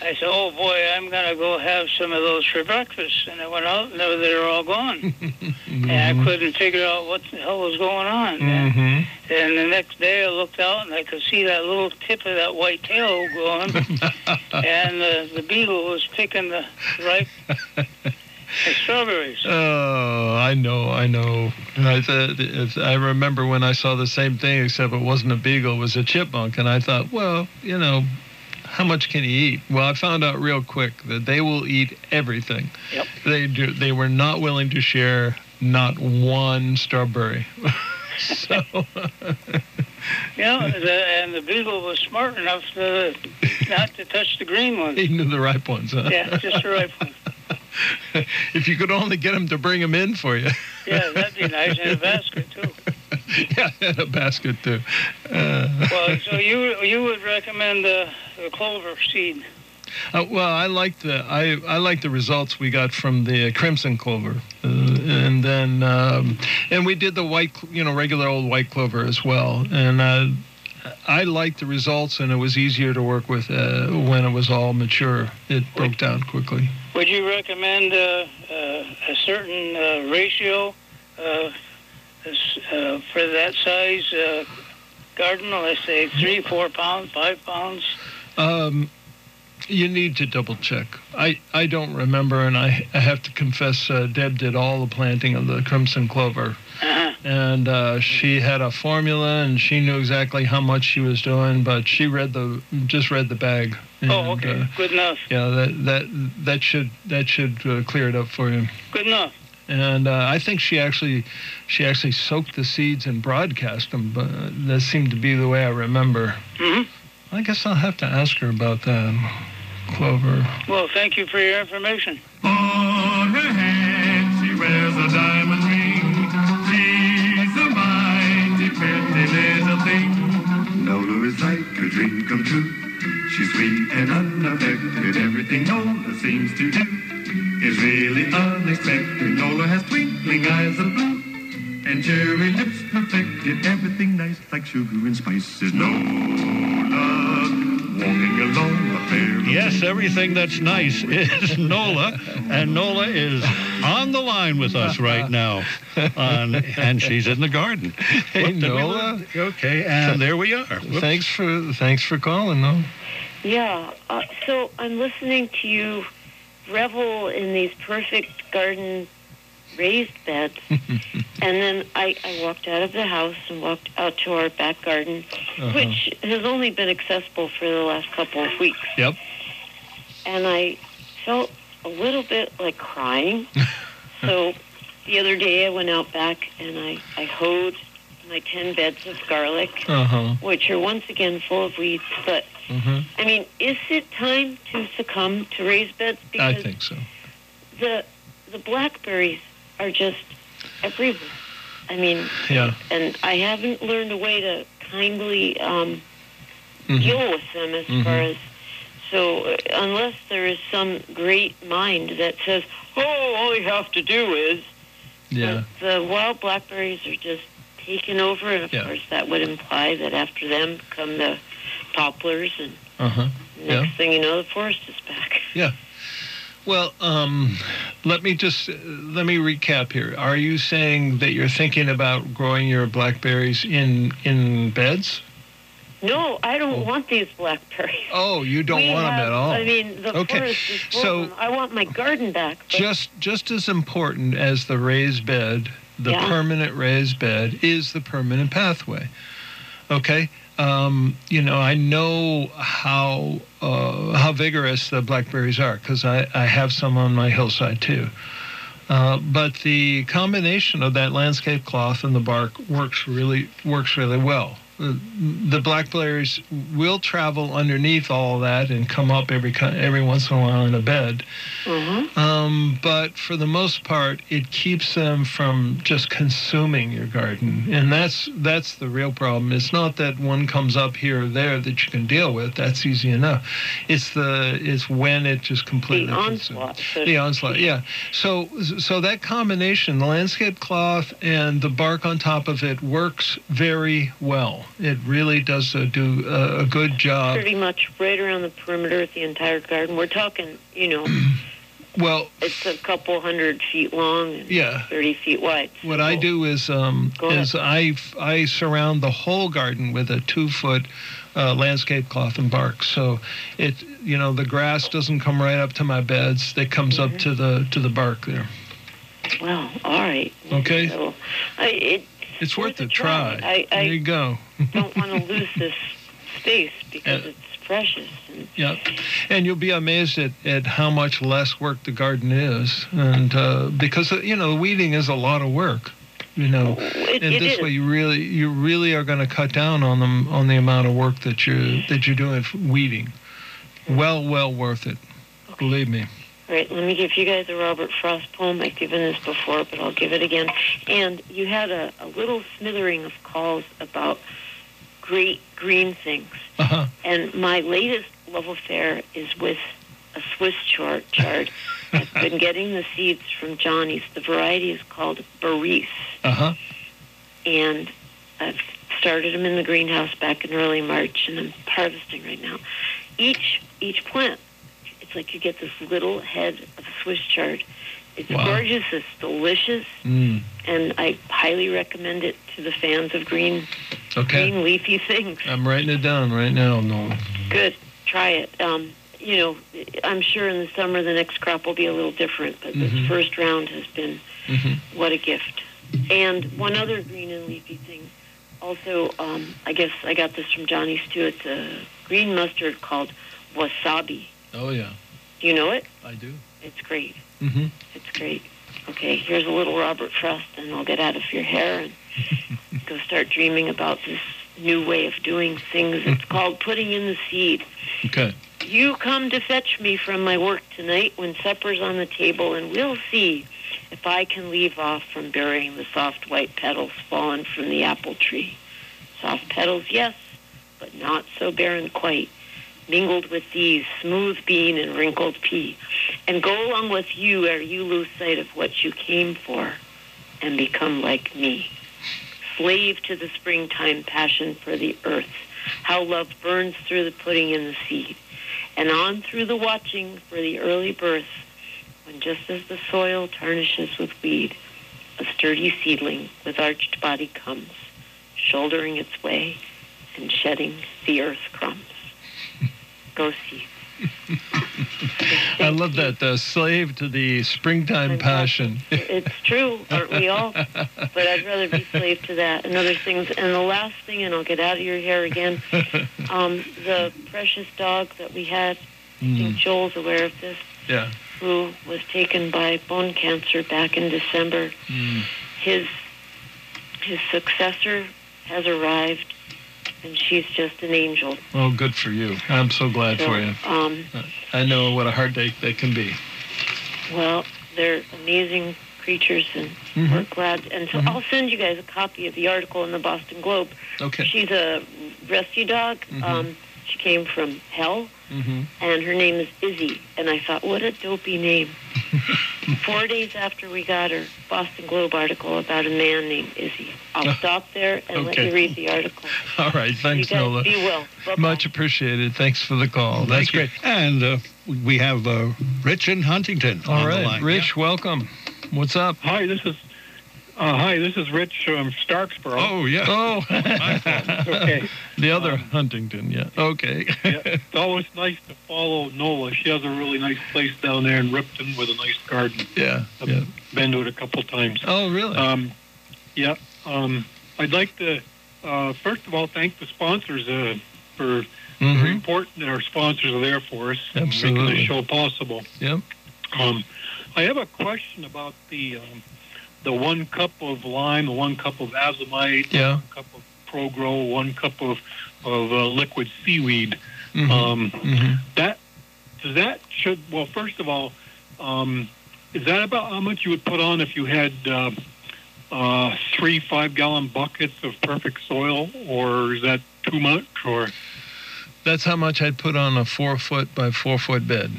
Speaker 6: I said, "Oh boy, I'm gonna go have some of those for breakfast." And I went out, and they were- they were all gone, and I couldn't figure out what the hell was going on. And,
Speaker 2: Mm-hmm.
Speaker 6: and the next day, I looked out, and I could see that little tip of that white tail going, and the the beagle was picking the ripe strawberries.
Speaker 2: Oh, I know, I know. I, said- it's, I remember when I saw the same thing, except it wasn't a beagle, it was a chipmunk, and I thought, well, you know, how much can he eat? Well, I found out real quick that they will eat everything.
Speaker 6: Yep.
Speaker 2: They do. They were not willing to share not one strawberry. so
Speaker 6: know, the, and the beagle was smart enough to not to touch the green ones.
Speaker 2: he knew the ripe ones. Huh?
Speaker 6: Yeah, just the right one.
Speaker 2: if you could only get him to bring them in for you.
Speaker 6: Yeah, that'd be nice in a basket too.
Speaker 2: yeah, in a basket too. Uh,
Speaker 6: Well, so you you would recommend the, the clover seed?
Speaker 2: Uh, well, I like the I, I like the results we got from the crimson clover, uh, and then um, and we did the white you know regular old white clover as well, and uh, I liked the results, and it was easier to work with uh, when it was all mature. It broke down quickly.
Speaker 6: Would you recommend uh, uh, a certain uh, ratio uh, uh, for that size uh, garden? Let's say three, four pounds, five pounds.
Speaker 2: Um, you need to double check. I, I don't remember, and I, I have to confess, uh, Deb did all the planting of the crimson clover.
Speaker 6: Uh-huh.
Speaker 2: and uh, she had a formula and she knew exactly how much she was doing but she read the just read the bag and,
Speaker 6: Oh, okay,
Speaker 2: uh,
Speaker 6: good enough.
Speaker 2: yeah that that that should that should uh, clear it up for you
Speaker 6: Good enough.
Speaker 2: and uh, I think she actually she actually soaked the seeds and broadcast them but that seemed to be the way I remember
Speaker 6: hmm
Speaker 2: I guess I'll have to ask her about that um, clover
Speaker 6: Well, thank you for your information.
Speaker 7: On her hand she wears a diamond ring. She's a mighty pretty little thing. Nola is like a dream come true. She's sweet and unaffected. Everything Nola seems to do is really unexpected. Nola has twinkling eyes of blue and cherry lips perfected. Everything nice like sugar and spices. Nola walking along a fair.
Speaker 1: Yes, everything that's nice is Nola, and Nola is on the line with us right now, on, and she's in the garden.
Speaker 2: Hey,
Speaker 1: Look, did we
Speaker 2: Nola.
Speaker 1: Okay, and there we are. Whoops.
Speaker 2: thanks for thanks for calling though.
Speaker 8: Yeah. Uh, so I'm listening to you revel in these perfect garden raised beds. and then I, I walked out of the house and walked out to our back garden,
Speaker 2: Uh-huh.
Speaker 8: which has only been accessible for the last couple of weeks.
Speaker 2: Yep.
Speaker 8: And I felt a little bit like crying. so the other day I went out back and I, I hoed my 10 beds of garlic,
Speaker 2: uh-huh
Speaker 8: which are once again full of weeds, but
Speaker 2: uh-huh
Speaker 8: I mean, is it time to succumb to raised beds?
Speaker 2: I think so
Speaker 8: the the blackberries are just everywhere. I mean,
Speaker 2: Yeah.
Speaker 8: and I haven't learned a way to kindly um,
Speaker 2: Mhm.
Speaker 8: deal with them as
Speaker 2: Mhm.
Speaker 8: far as. So uh, unless there is some great mind that says, "Oh, all you have to do is,"
Speaker 2: Yeah.
Speaker 8: the wild blackberries are just taken over, and of
Speaker 2: Yeah.
Speaker 8: course that would imply that after them come the poplars, and
Speaker 2: Uh huh.
Speaker 8: next
Speaker 2: Yeah.
Speaker 8: thing you know, the forest is back.
Speaker 2: Well, um, let me just let me recap here. Are you saying that you're thinking about growing your blackberries in in beds?
Speaker 8: No, I don't
Speaker 2: Oh.
Speaker 8: want these blackberries.
Speaker 2: Oh, you don't
Speaker 8: We
Speaker 2: want them at all.
Speaker 8: I mean, the
Speaker 2: Okay,
Speaker 8: forest is full
Speaker 2: so-
Speaker 8: of them. I want my garden back. But
Speaker 2: just just as important as the raised bed, the
Speaker 8: Yeah.
Speaker 2: permanent raised bed is the permanent pathway. Okay, um, you know I know how uh, how vigorous the blackberries are because I, I have some on my hillside too. Uh, but the combination of that landscape cloth and the bark works really works really well. The, the blackberries will travel underneath all that and come up every every once in a while in a bed.
Speaker 8: Mhm.
Speaker 2: Um, but for the most part, it keeps them from just consuming your garden, and that's that's the real problem. It's not that one comes up here or there that you can deal with. That's easy enough. It's the it's when it just completely
Speaker 8: the onslaught.
Speaker 2: The onslaught, yeah. So, so that combination, the landscape cloth and the bark on top of it, works very well. It really does uh, do a, a good job.
Speaker 8: Pretty much right around the perimeter of the entire garden. We're talking, you know,
Speaker 2: Well,
Speaker 8: it's a couple hundred feet long and
Speaker 2: yeah.
Speaker 8: 30 feet wide.
Speaker 2: What I do is um, is I I surround the whole garden with a two foot uh, landscape cloth and bark. So it you know the grass doesn't come right up to my beds. It comes
Speaker 8: Mm-hmm.
Speaker 2: up to the to the bark there.
Speaker 8: Well, all right.
Speaker 2: Okay.
Speaker 8: So, I, it,
Speaker 2: It's worth
Speaker 8: a
Speaker 2: a try.
Speaker 8: I,
Speaker 2: there you go.
Speaker 8: don't want to lose this space because
Speaker 2: Uh,
Speaker 8: it's precious. And
Speaker 2: Yeah, and you'll be amazed at, at how much less work the garden is, and uh, because uh, you know weeding is a lot of work, you know,
Speaker 8: it,
Speaker 2: and
Speaker 8: it
Speaker 2: this
Speaker 8: is.
Speaker 2: way you really you really are going to cut down on them on the amount of work that you that you're doing weeding. Well, well worth it. Believe me.
Speaker 8: All right, let me give you guys a Robert Frost poem. I've given this before, but I'll give it again. And you had a, a little smithering of calls about great green things.
Speaker 2: Uh-huh.
Speaker 8: And my latest love affair is with a Swiss chard. chard. I've been getting the seeds from Johnny's. The variety is called Barese.
Speaker 2: Uh huh.
Speaker 8: And I've started them in the greenhouse back in early March, and I'm harvesting right now. Each each plant, it's like you get this little head of Swiss chard. It's
Speaker 2: Wow.
Speaker 8: gorgeous. It's delicious,
Speaker 2: Mm.
Speaker 8: and I highly recommend it to the fans of green
Speaker 2: Okay.
Speaker 8: green leafy things.
Speaker 2: I'm writing it down right now, Nolan.
Speaker 8: Good. Try it. Um, you know, I'm sure in the summer the next crop will be a little different, but
Speaker 2: Mhm.
Speaker 8: this first round has been
Speaker 2: hmm
Speaker 8: what a gift. And one other green and leafy thing. Also, um, I guess I got this from Johnny Stewart. A green mustard called wasabi.
Speaker 2: Oh yeah,
Speaker 8: Do you know it?
Speaker 2: I do.
Speaker 8: It's great.
Speaker 2: hmm
Speaker 8: It's great. Okay, here's a little Robert Frost, and I'll get out of your hair and go start dreaming about this new way of doing things. It's called putting in the seed.
Speaker 2: Okay.
Speaker 8: You come to fetch me from my work tonight when supper's on the table, and we'll see if I can leave off from burying the soft white petals fallen from the apple tree. Soft petals, yes, but not so barren quite. Mingled with these, smooth bean and wrinkled pea, and go along with you ere you lose sight of what you came for, and become like me. Slave to the springtime passion for the earth, how love burns through the putting in the seed and on through the watching for the early birth, when just as the soil tarnishes with weed, a sturdy seedling with arched body comes, shouldering its way and shedding the earth crumbs. Go see.
Speaker 2: I love that. Uh, slave to the springtime passion.
Speaker 8: It's true, aren't we all? But I'd rather be slave to that and other things. And the last thing, and I'll get out of your hair again, um, the precious dog that we had, I think
Speaker 2: Mm,
Speaker 8: Joel's aware of this,
Speaker 2: yeah.
Speaker 8: who was taken by bone cancer back in December.
Speaker 2: Mm.
Speaker 8: His his successor has arrived, and she's just an angel.
Speaker 2: Oh, good for you. I'm so glad
Speaker 8: So,
Speaker 2: for you.
Speaker 8: um,
Speaker 2: I know what a heartache that can be.
Speaker 8: well, they're amazing creatures, and
Speaker 2: Mhm.
Speaker 8: we're glad. And so
Speaker 2: Mhm.
Speaker 8: I'll send you guys a copy of the article in the Boston Globe.
Speaker 2: Okay.
Speaker 8: She's a rescue dog.
Speaker 2: Mhm.
Speaker 8: Um, she came from hell,
Speaker 2: Mm-hmm.
Speaker 8: and her name is Izzy. And I thought, what a dopey name. Four days after we got her Boston Globe article about a man named Izzy. I'll stop there and let you read the article.
Speaker 2: All right. Thanks,
Speaker 8: you guys
Speaker 2: Nola.
Speaker 8: be well. Bye-bye.
Speaker 2: Much appreciated. Thanks for the call. That's
Speaker 1: you.
Speaker 2: great.
Speaker 1: And uh, we have uh, Rich in Huntington
Speaker 2: All
Speaker 1: on the line.
Speaker 2: Rich, welcome. What's up?
Speaker 9: Hi, this is uh, hi, this is Rich from Starksboro.
Speaker 1: Oh, yeah.
Speaker 2: Oh,
Speaker 9: Okay.
Speaker 2: The other
Speaker 9: Um,
Speaker 2: Huntington. Yeah. Okay.
Speaker 9: yeah, it's always nice to follow Nola. She has a really nice place down there in Ripton with a nice garden.
Speaker 2: yeah.
Speaker 9: I've
Speaker 2: Yeah.
Speaker 9: been to it a couple times.
Speaker 2: Oh, really?
Speaker 9: Um, yeah. Um, I'd like to uh, first of all thank the sponsors uh, for very
Speaker 2: Mhm.
Speaker 9: important that our sponsors are there for us and making
Speaker 2: Absolutely.
Speaker 9: this show possible.
Speaker 2: Yep.
Speaker 9: Um, I have a question about the um, the one cup of lime, the one cup of azomite,
Speaker 2: Yeah.
Speaker 9: one cup of Pro-Gro, one cup of of uh, liquid seaweed.
Speaker 2: Mhm.
Speaker 9: Um,
Speaker 2: Mhm.
Speaker 9: that does that should well. First of all, um, is that about how much you would put on if you had uh, uh, three five gallon buckets of perfect soil, or is that too much? Or
Speaker 2: That's how much I'd put on a four foot by four foot bed.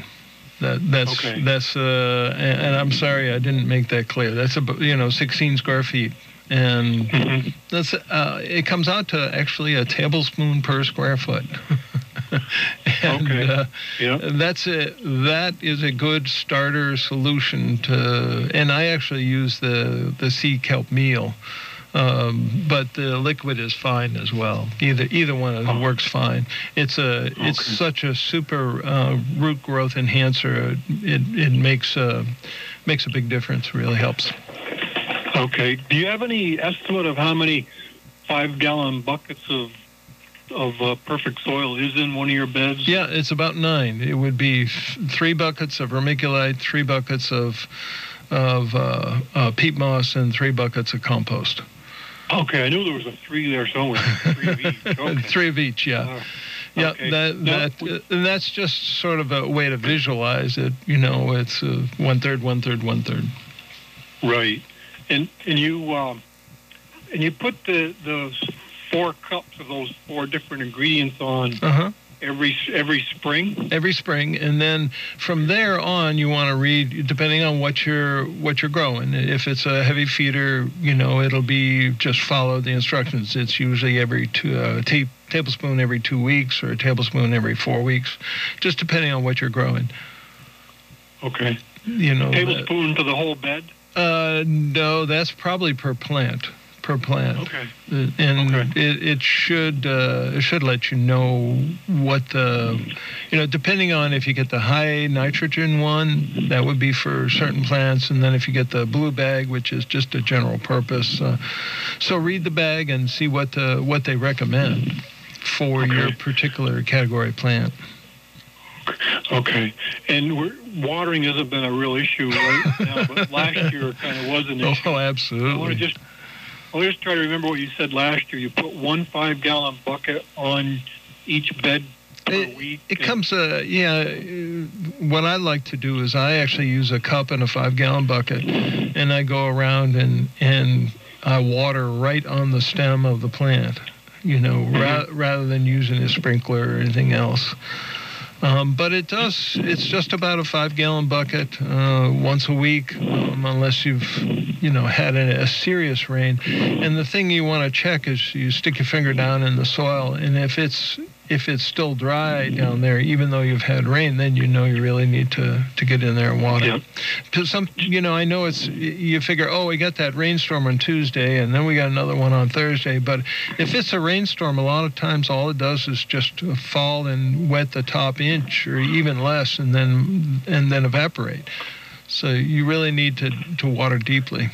Speaker 2: That that's
Speaker 9: Okay.
Speaker 2: that's uh, and, and I'm sorry I didn't make that clear. That's about you know 16 square feet, and
Speaker 9: Mhm.
Speaker 2: that's uh, it comes out to actually a tablespoon per square foot. and,
Speaker 9: Okay.
Speaker 2: Uh,
Speaker 9: yeah,
Speaker 2: that's a that is a good starter solution to and i actually use the the sea kelp meal um, but the liquid is fine as well either either one of them
Speaker 9: Oh.
Speaker 2: works fine it's a it's such a super uh, root growth enhancer it it makes a makes a big difference really helps
Speaker 9: Okay. Do you have any estimate of how many five gallon buckets of of uh, perfect soil is in one of your beds?
Speaker 2: yeah it's about nine it would be f- three buckets of vermiculite three buckets of of uh, uh, peat moss and three buckets of compost
Speaker 9: Okay, I knew there was a three there somewhere. Three of each. Okay.
Speaker 2: Three of each, yeah. Yeah,
Speaker 9: okay.
Speaker 2: that that and that's just sort of a way to visualize it. You know, it's uh, one third, one third, one third.
Speaker 9: Right, and and you um, and you put the those four cups of those four different ingredients on
Speaker 2: Uh huh.
Speaker 9: every every spring.
Speaker 2: Every spring, and then from there on, you want to read depending on what you're what you're growing. If it's a heavy feeder, you know, it'll be just follow the instructions. It's usually every two uh, ta- tablespoon every two weeks or a tablespoon every four weeks, just depending on what you're growing.
Speaker 9: Okay,
Speaker 2: You know,
Speaker 9: tablespoon to the whole bed.
Speaker 2: Uh, no, that's probably per plant. Per plant.
Speaker 9: Okay,
Speaker 2: Uh, and
Speaker 9: Okay.
Speaker 2: it, it should uh, it should let you know what the you know depending on if you get the high nitrogen one that would be for certain plants and then if you get the blue bag which is just a general purpose uh, so read the bag and see what the, what they recommend for your particular category plant
Speaker 9: okay, and watering hasn't been a real issue right now, but last year it kind of was an issue.
Speaker 2: oh absolutely.
Speaker 9: I want to just I want to just try to remember what you said last year. You put one five gallon bucket on each bed per
Speaker 2: It-
Speaker 9: week.
Speaker 2: It comes, uh, yeah. What I like to do is I actually use a cup and a five gallon bucket, and I go around and and I water right on the stem of the plant, you know, ra- rather than using a sprinkler or anything else. Um, but it does. It's just about a five gallon bucket uh, once a week, um, unless you've, you know, had a, a serious rain. And the thing you want to check is you stick your finger down in the soil, and if it's if it's still dry down there, even though you've had rain, then you know you really need to to get in there and water.
Speaker 9: Yep.
Speaker 2: Because some, you know, I know it's you figure, oh, we got that rainstorm on Tuesday, and then we got another one on Thursday. But if it's a rainstorm, a lot of times all it does is just fall and wet the top inch or even less, and then and then evaporate. So you really need to to water deeply.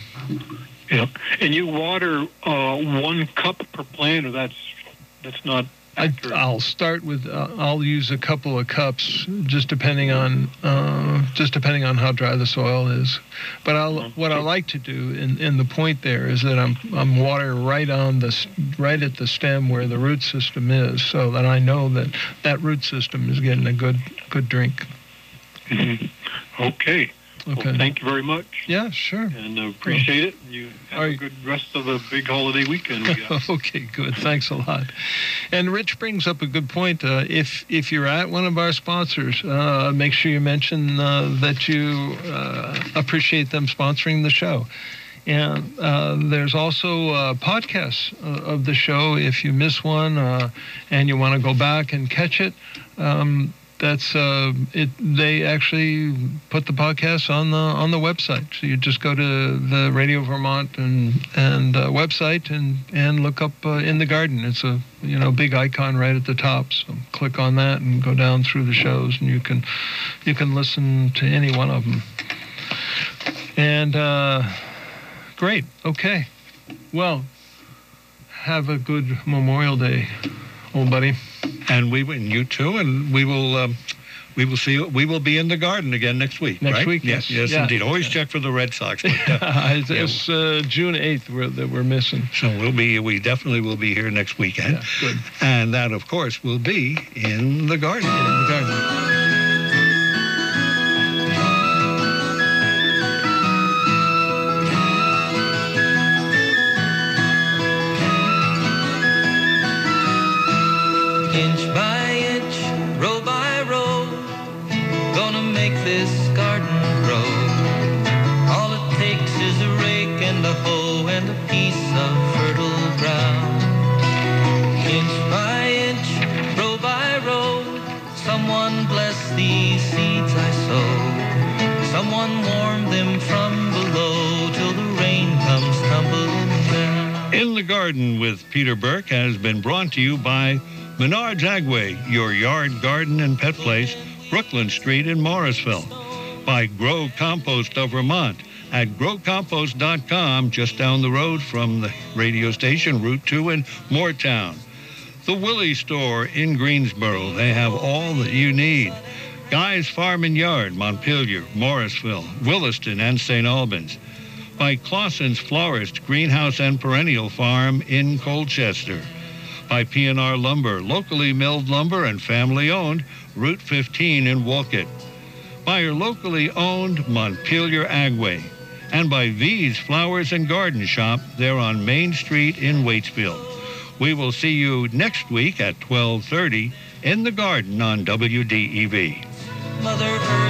Speaker 9: Yep. And you water uh, one cup per plant, or that's that's not
Speaker 2: I,
Speaker 9: accurate.
Speaker 2: I'll start with uh, I'll use a couple of cups, just depending on uh, just depending on how dry the soil is. But I'll what I like to do, and, and the point there is that I'm I'm watering right on the right at the stem where the root system is, so that I know that that root system is getting a good good drink.
Speaker 9: Mhm. Okay.
Speaker 2: Okay.
Speaker 9: Well, thank you very much,
Speaker 2: Yeah, sure.
Speaker 9: and uh, appreciate it. You have a good rest of the big holiday weekend. We
Speaker 2: okay, good. Thanks a lot. And Rich brings up a good point. Uh, if if you're at one of our sponsors, uh, make sure you mention uh, that you uh, appreciate them sponsoring the show. And uh, there's also uh, podcasts uh, of the show. If you miss one uh, and you want to go back and catch it, um, that's uh, it. They actually put the podcast on the on the website. So you just go to the Radio Vermont and and uh, website and and look up uh, in the garden. It's a you know big icon right at the top. So click on that and go down through the shows, and you can you can listen to any one of them. And uh, great. Okay. Well, have a good Memorial Day, old buddy.
Speaker 1: And we and you too, and we will. Um, we will see. We will be in the garden again next week.
Speaker 2: Next
Speaker 1: right?
Speaker 2: week,
Speaker 1: Yes,
Speaker 2: yes.
Speaker 1: yes,
Speaker 2: Yeah.
Speaker 1: indeed. Always check for the Red Sox. But, uh,
Speaker 2: it's it's, uh, June 8th we're, that we're missing.
Speaker 1: so we'll be. We definitely will be here next weekend,
Speaker 2: Yeah, good.
Speaker 1: and that, of course, will be in the garden.
Speaker 2: In the garden.
Speaker 10: Inch by inch, row by row, gonna make this garden grow. All it takes is a rake and a hoe and a piece of fertile ground. Inch by inch, row by row, someone bless these seeds I sow. Someone warm them from below till the rain comes tumbling down.
Speaker 1: In the Garden with Peter Burke has been brought to you by Menard's Agway, your yard, garden, and pet place, Brooklyn Street in Morrisville. By Grow Compost of Vermont at growcompost.com, just down the road from the radio station, Route 2 in Moretown. The Willey Store in Greensboro, they have all that you need. Guy's Farm and Yard, Montpelier, Morrisville, Williston, and St. Albans by Claussen's Florist Greenhouse and Perennial Farm in Colchester. By P&R Lumber, locally milled lumber and family owned, Route 15 in Wolcott. By your locally owned Montpelier Agway. And by V's Flowers and Garden Shop, there on Main Street in Waitsfield. We will see you next week at 12:30 in the garden on WDEV.
Speaker 10: Mother Earth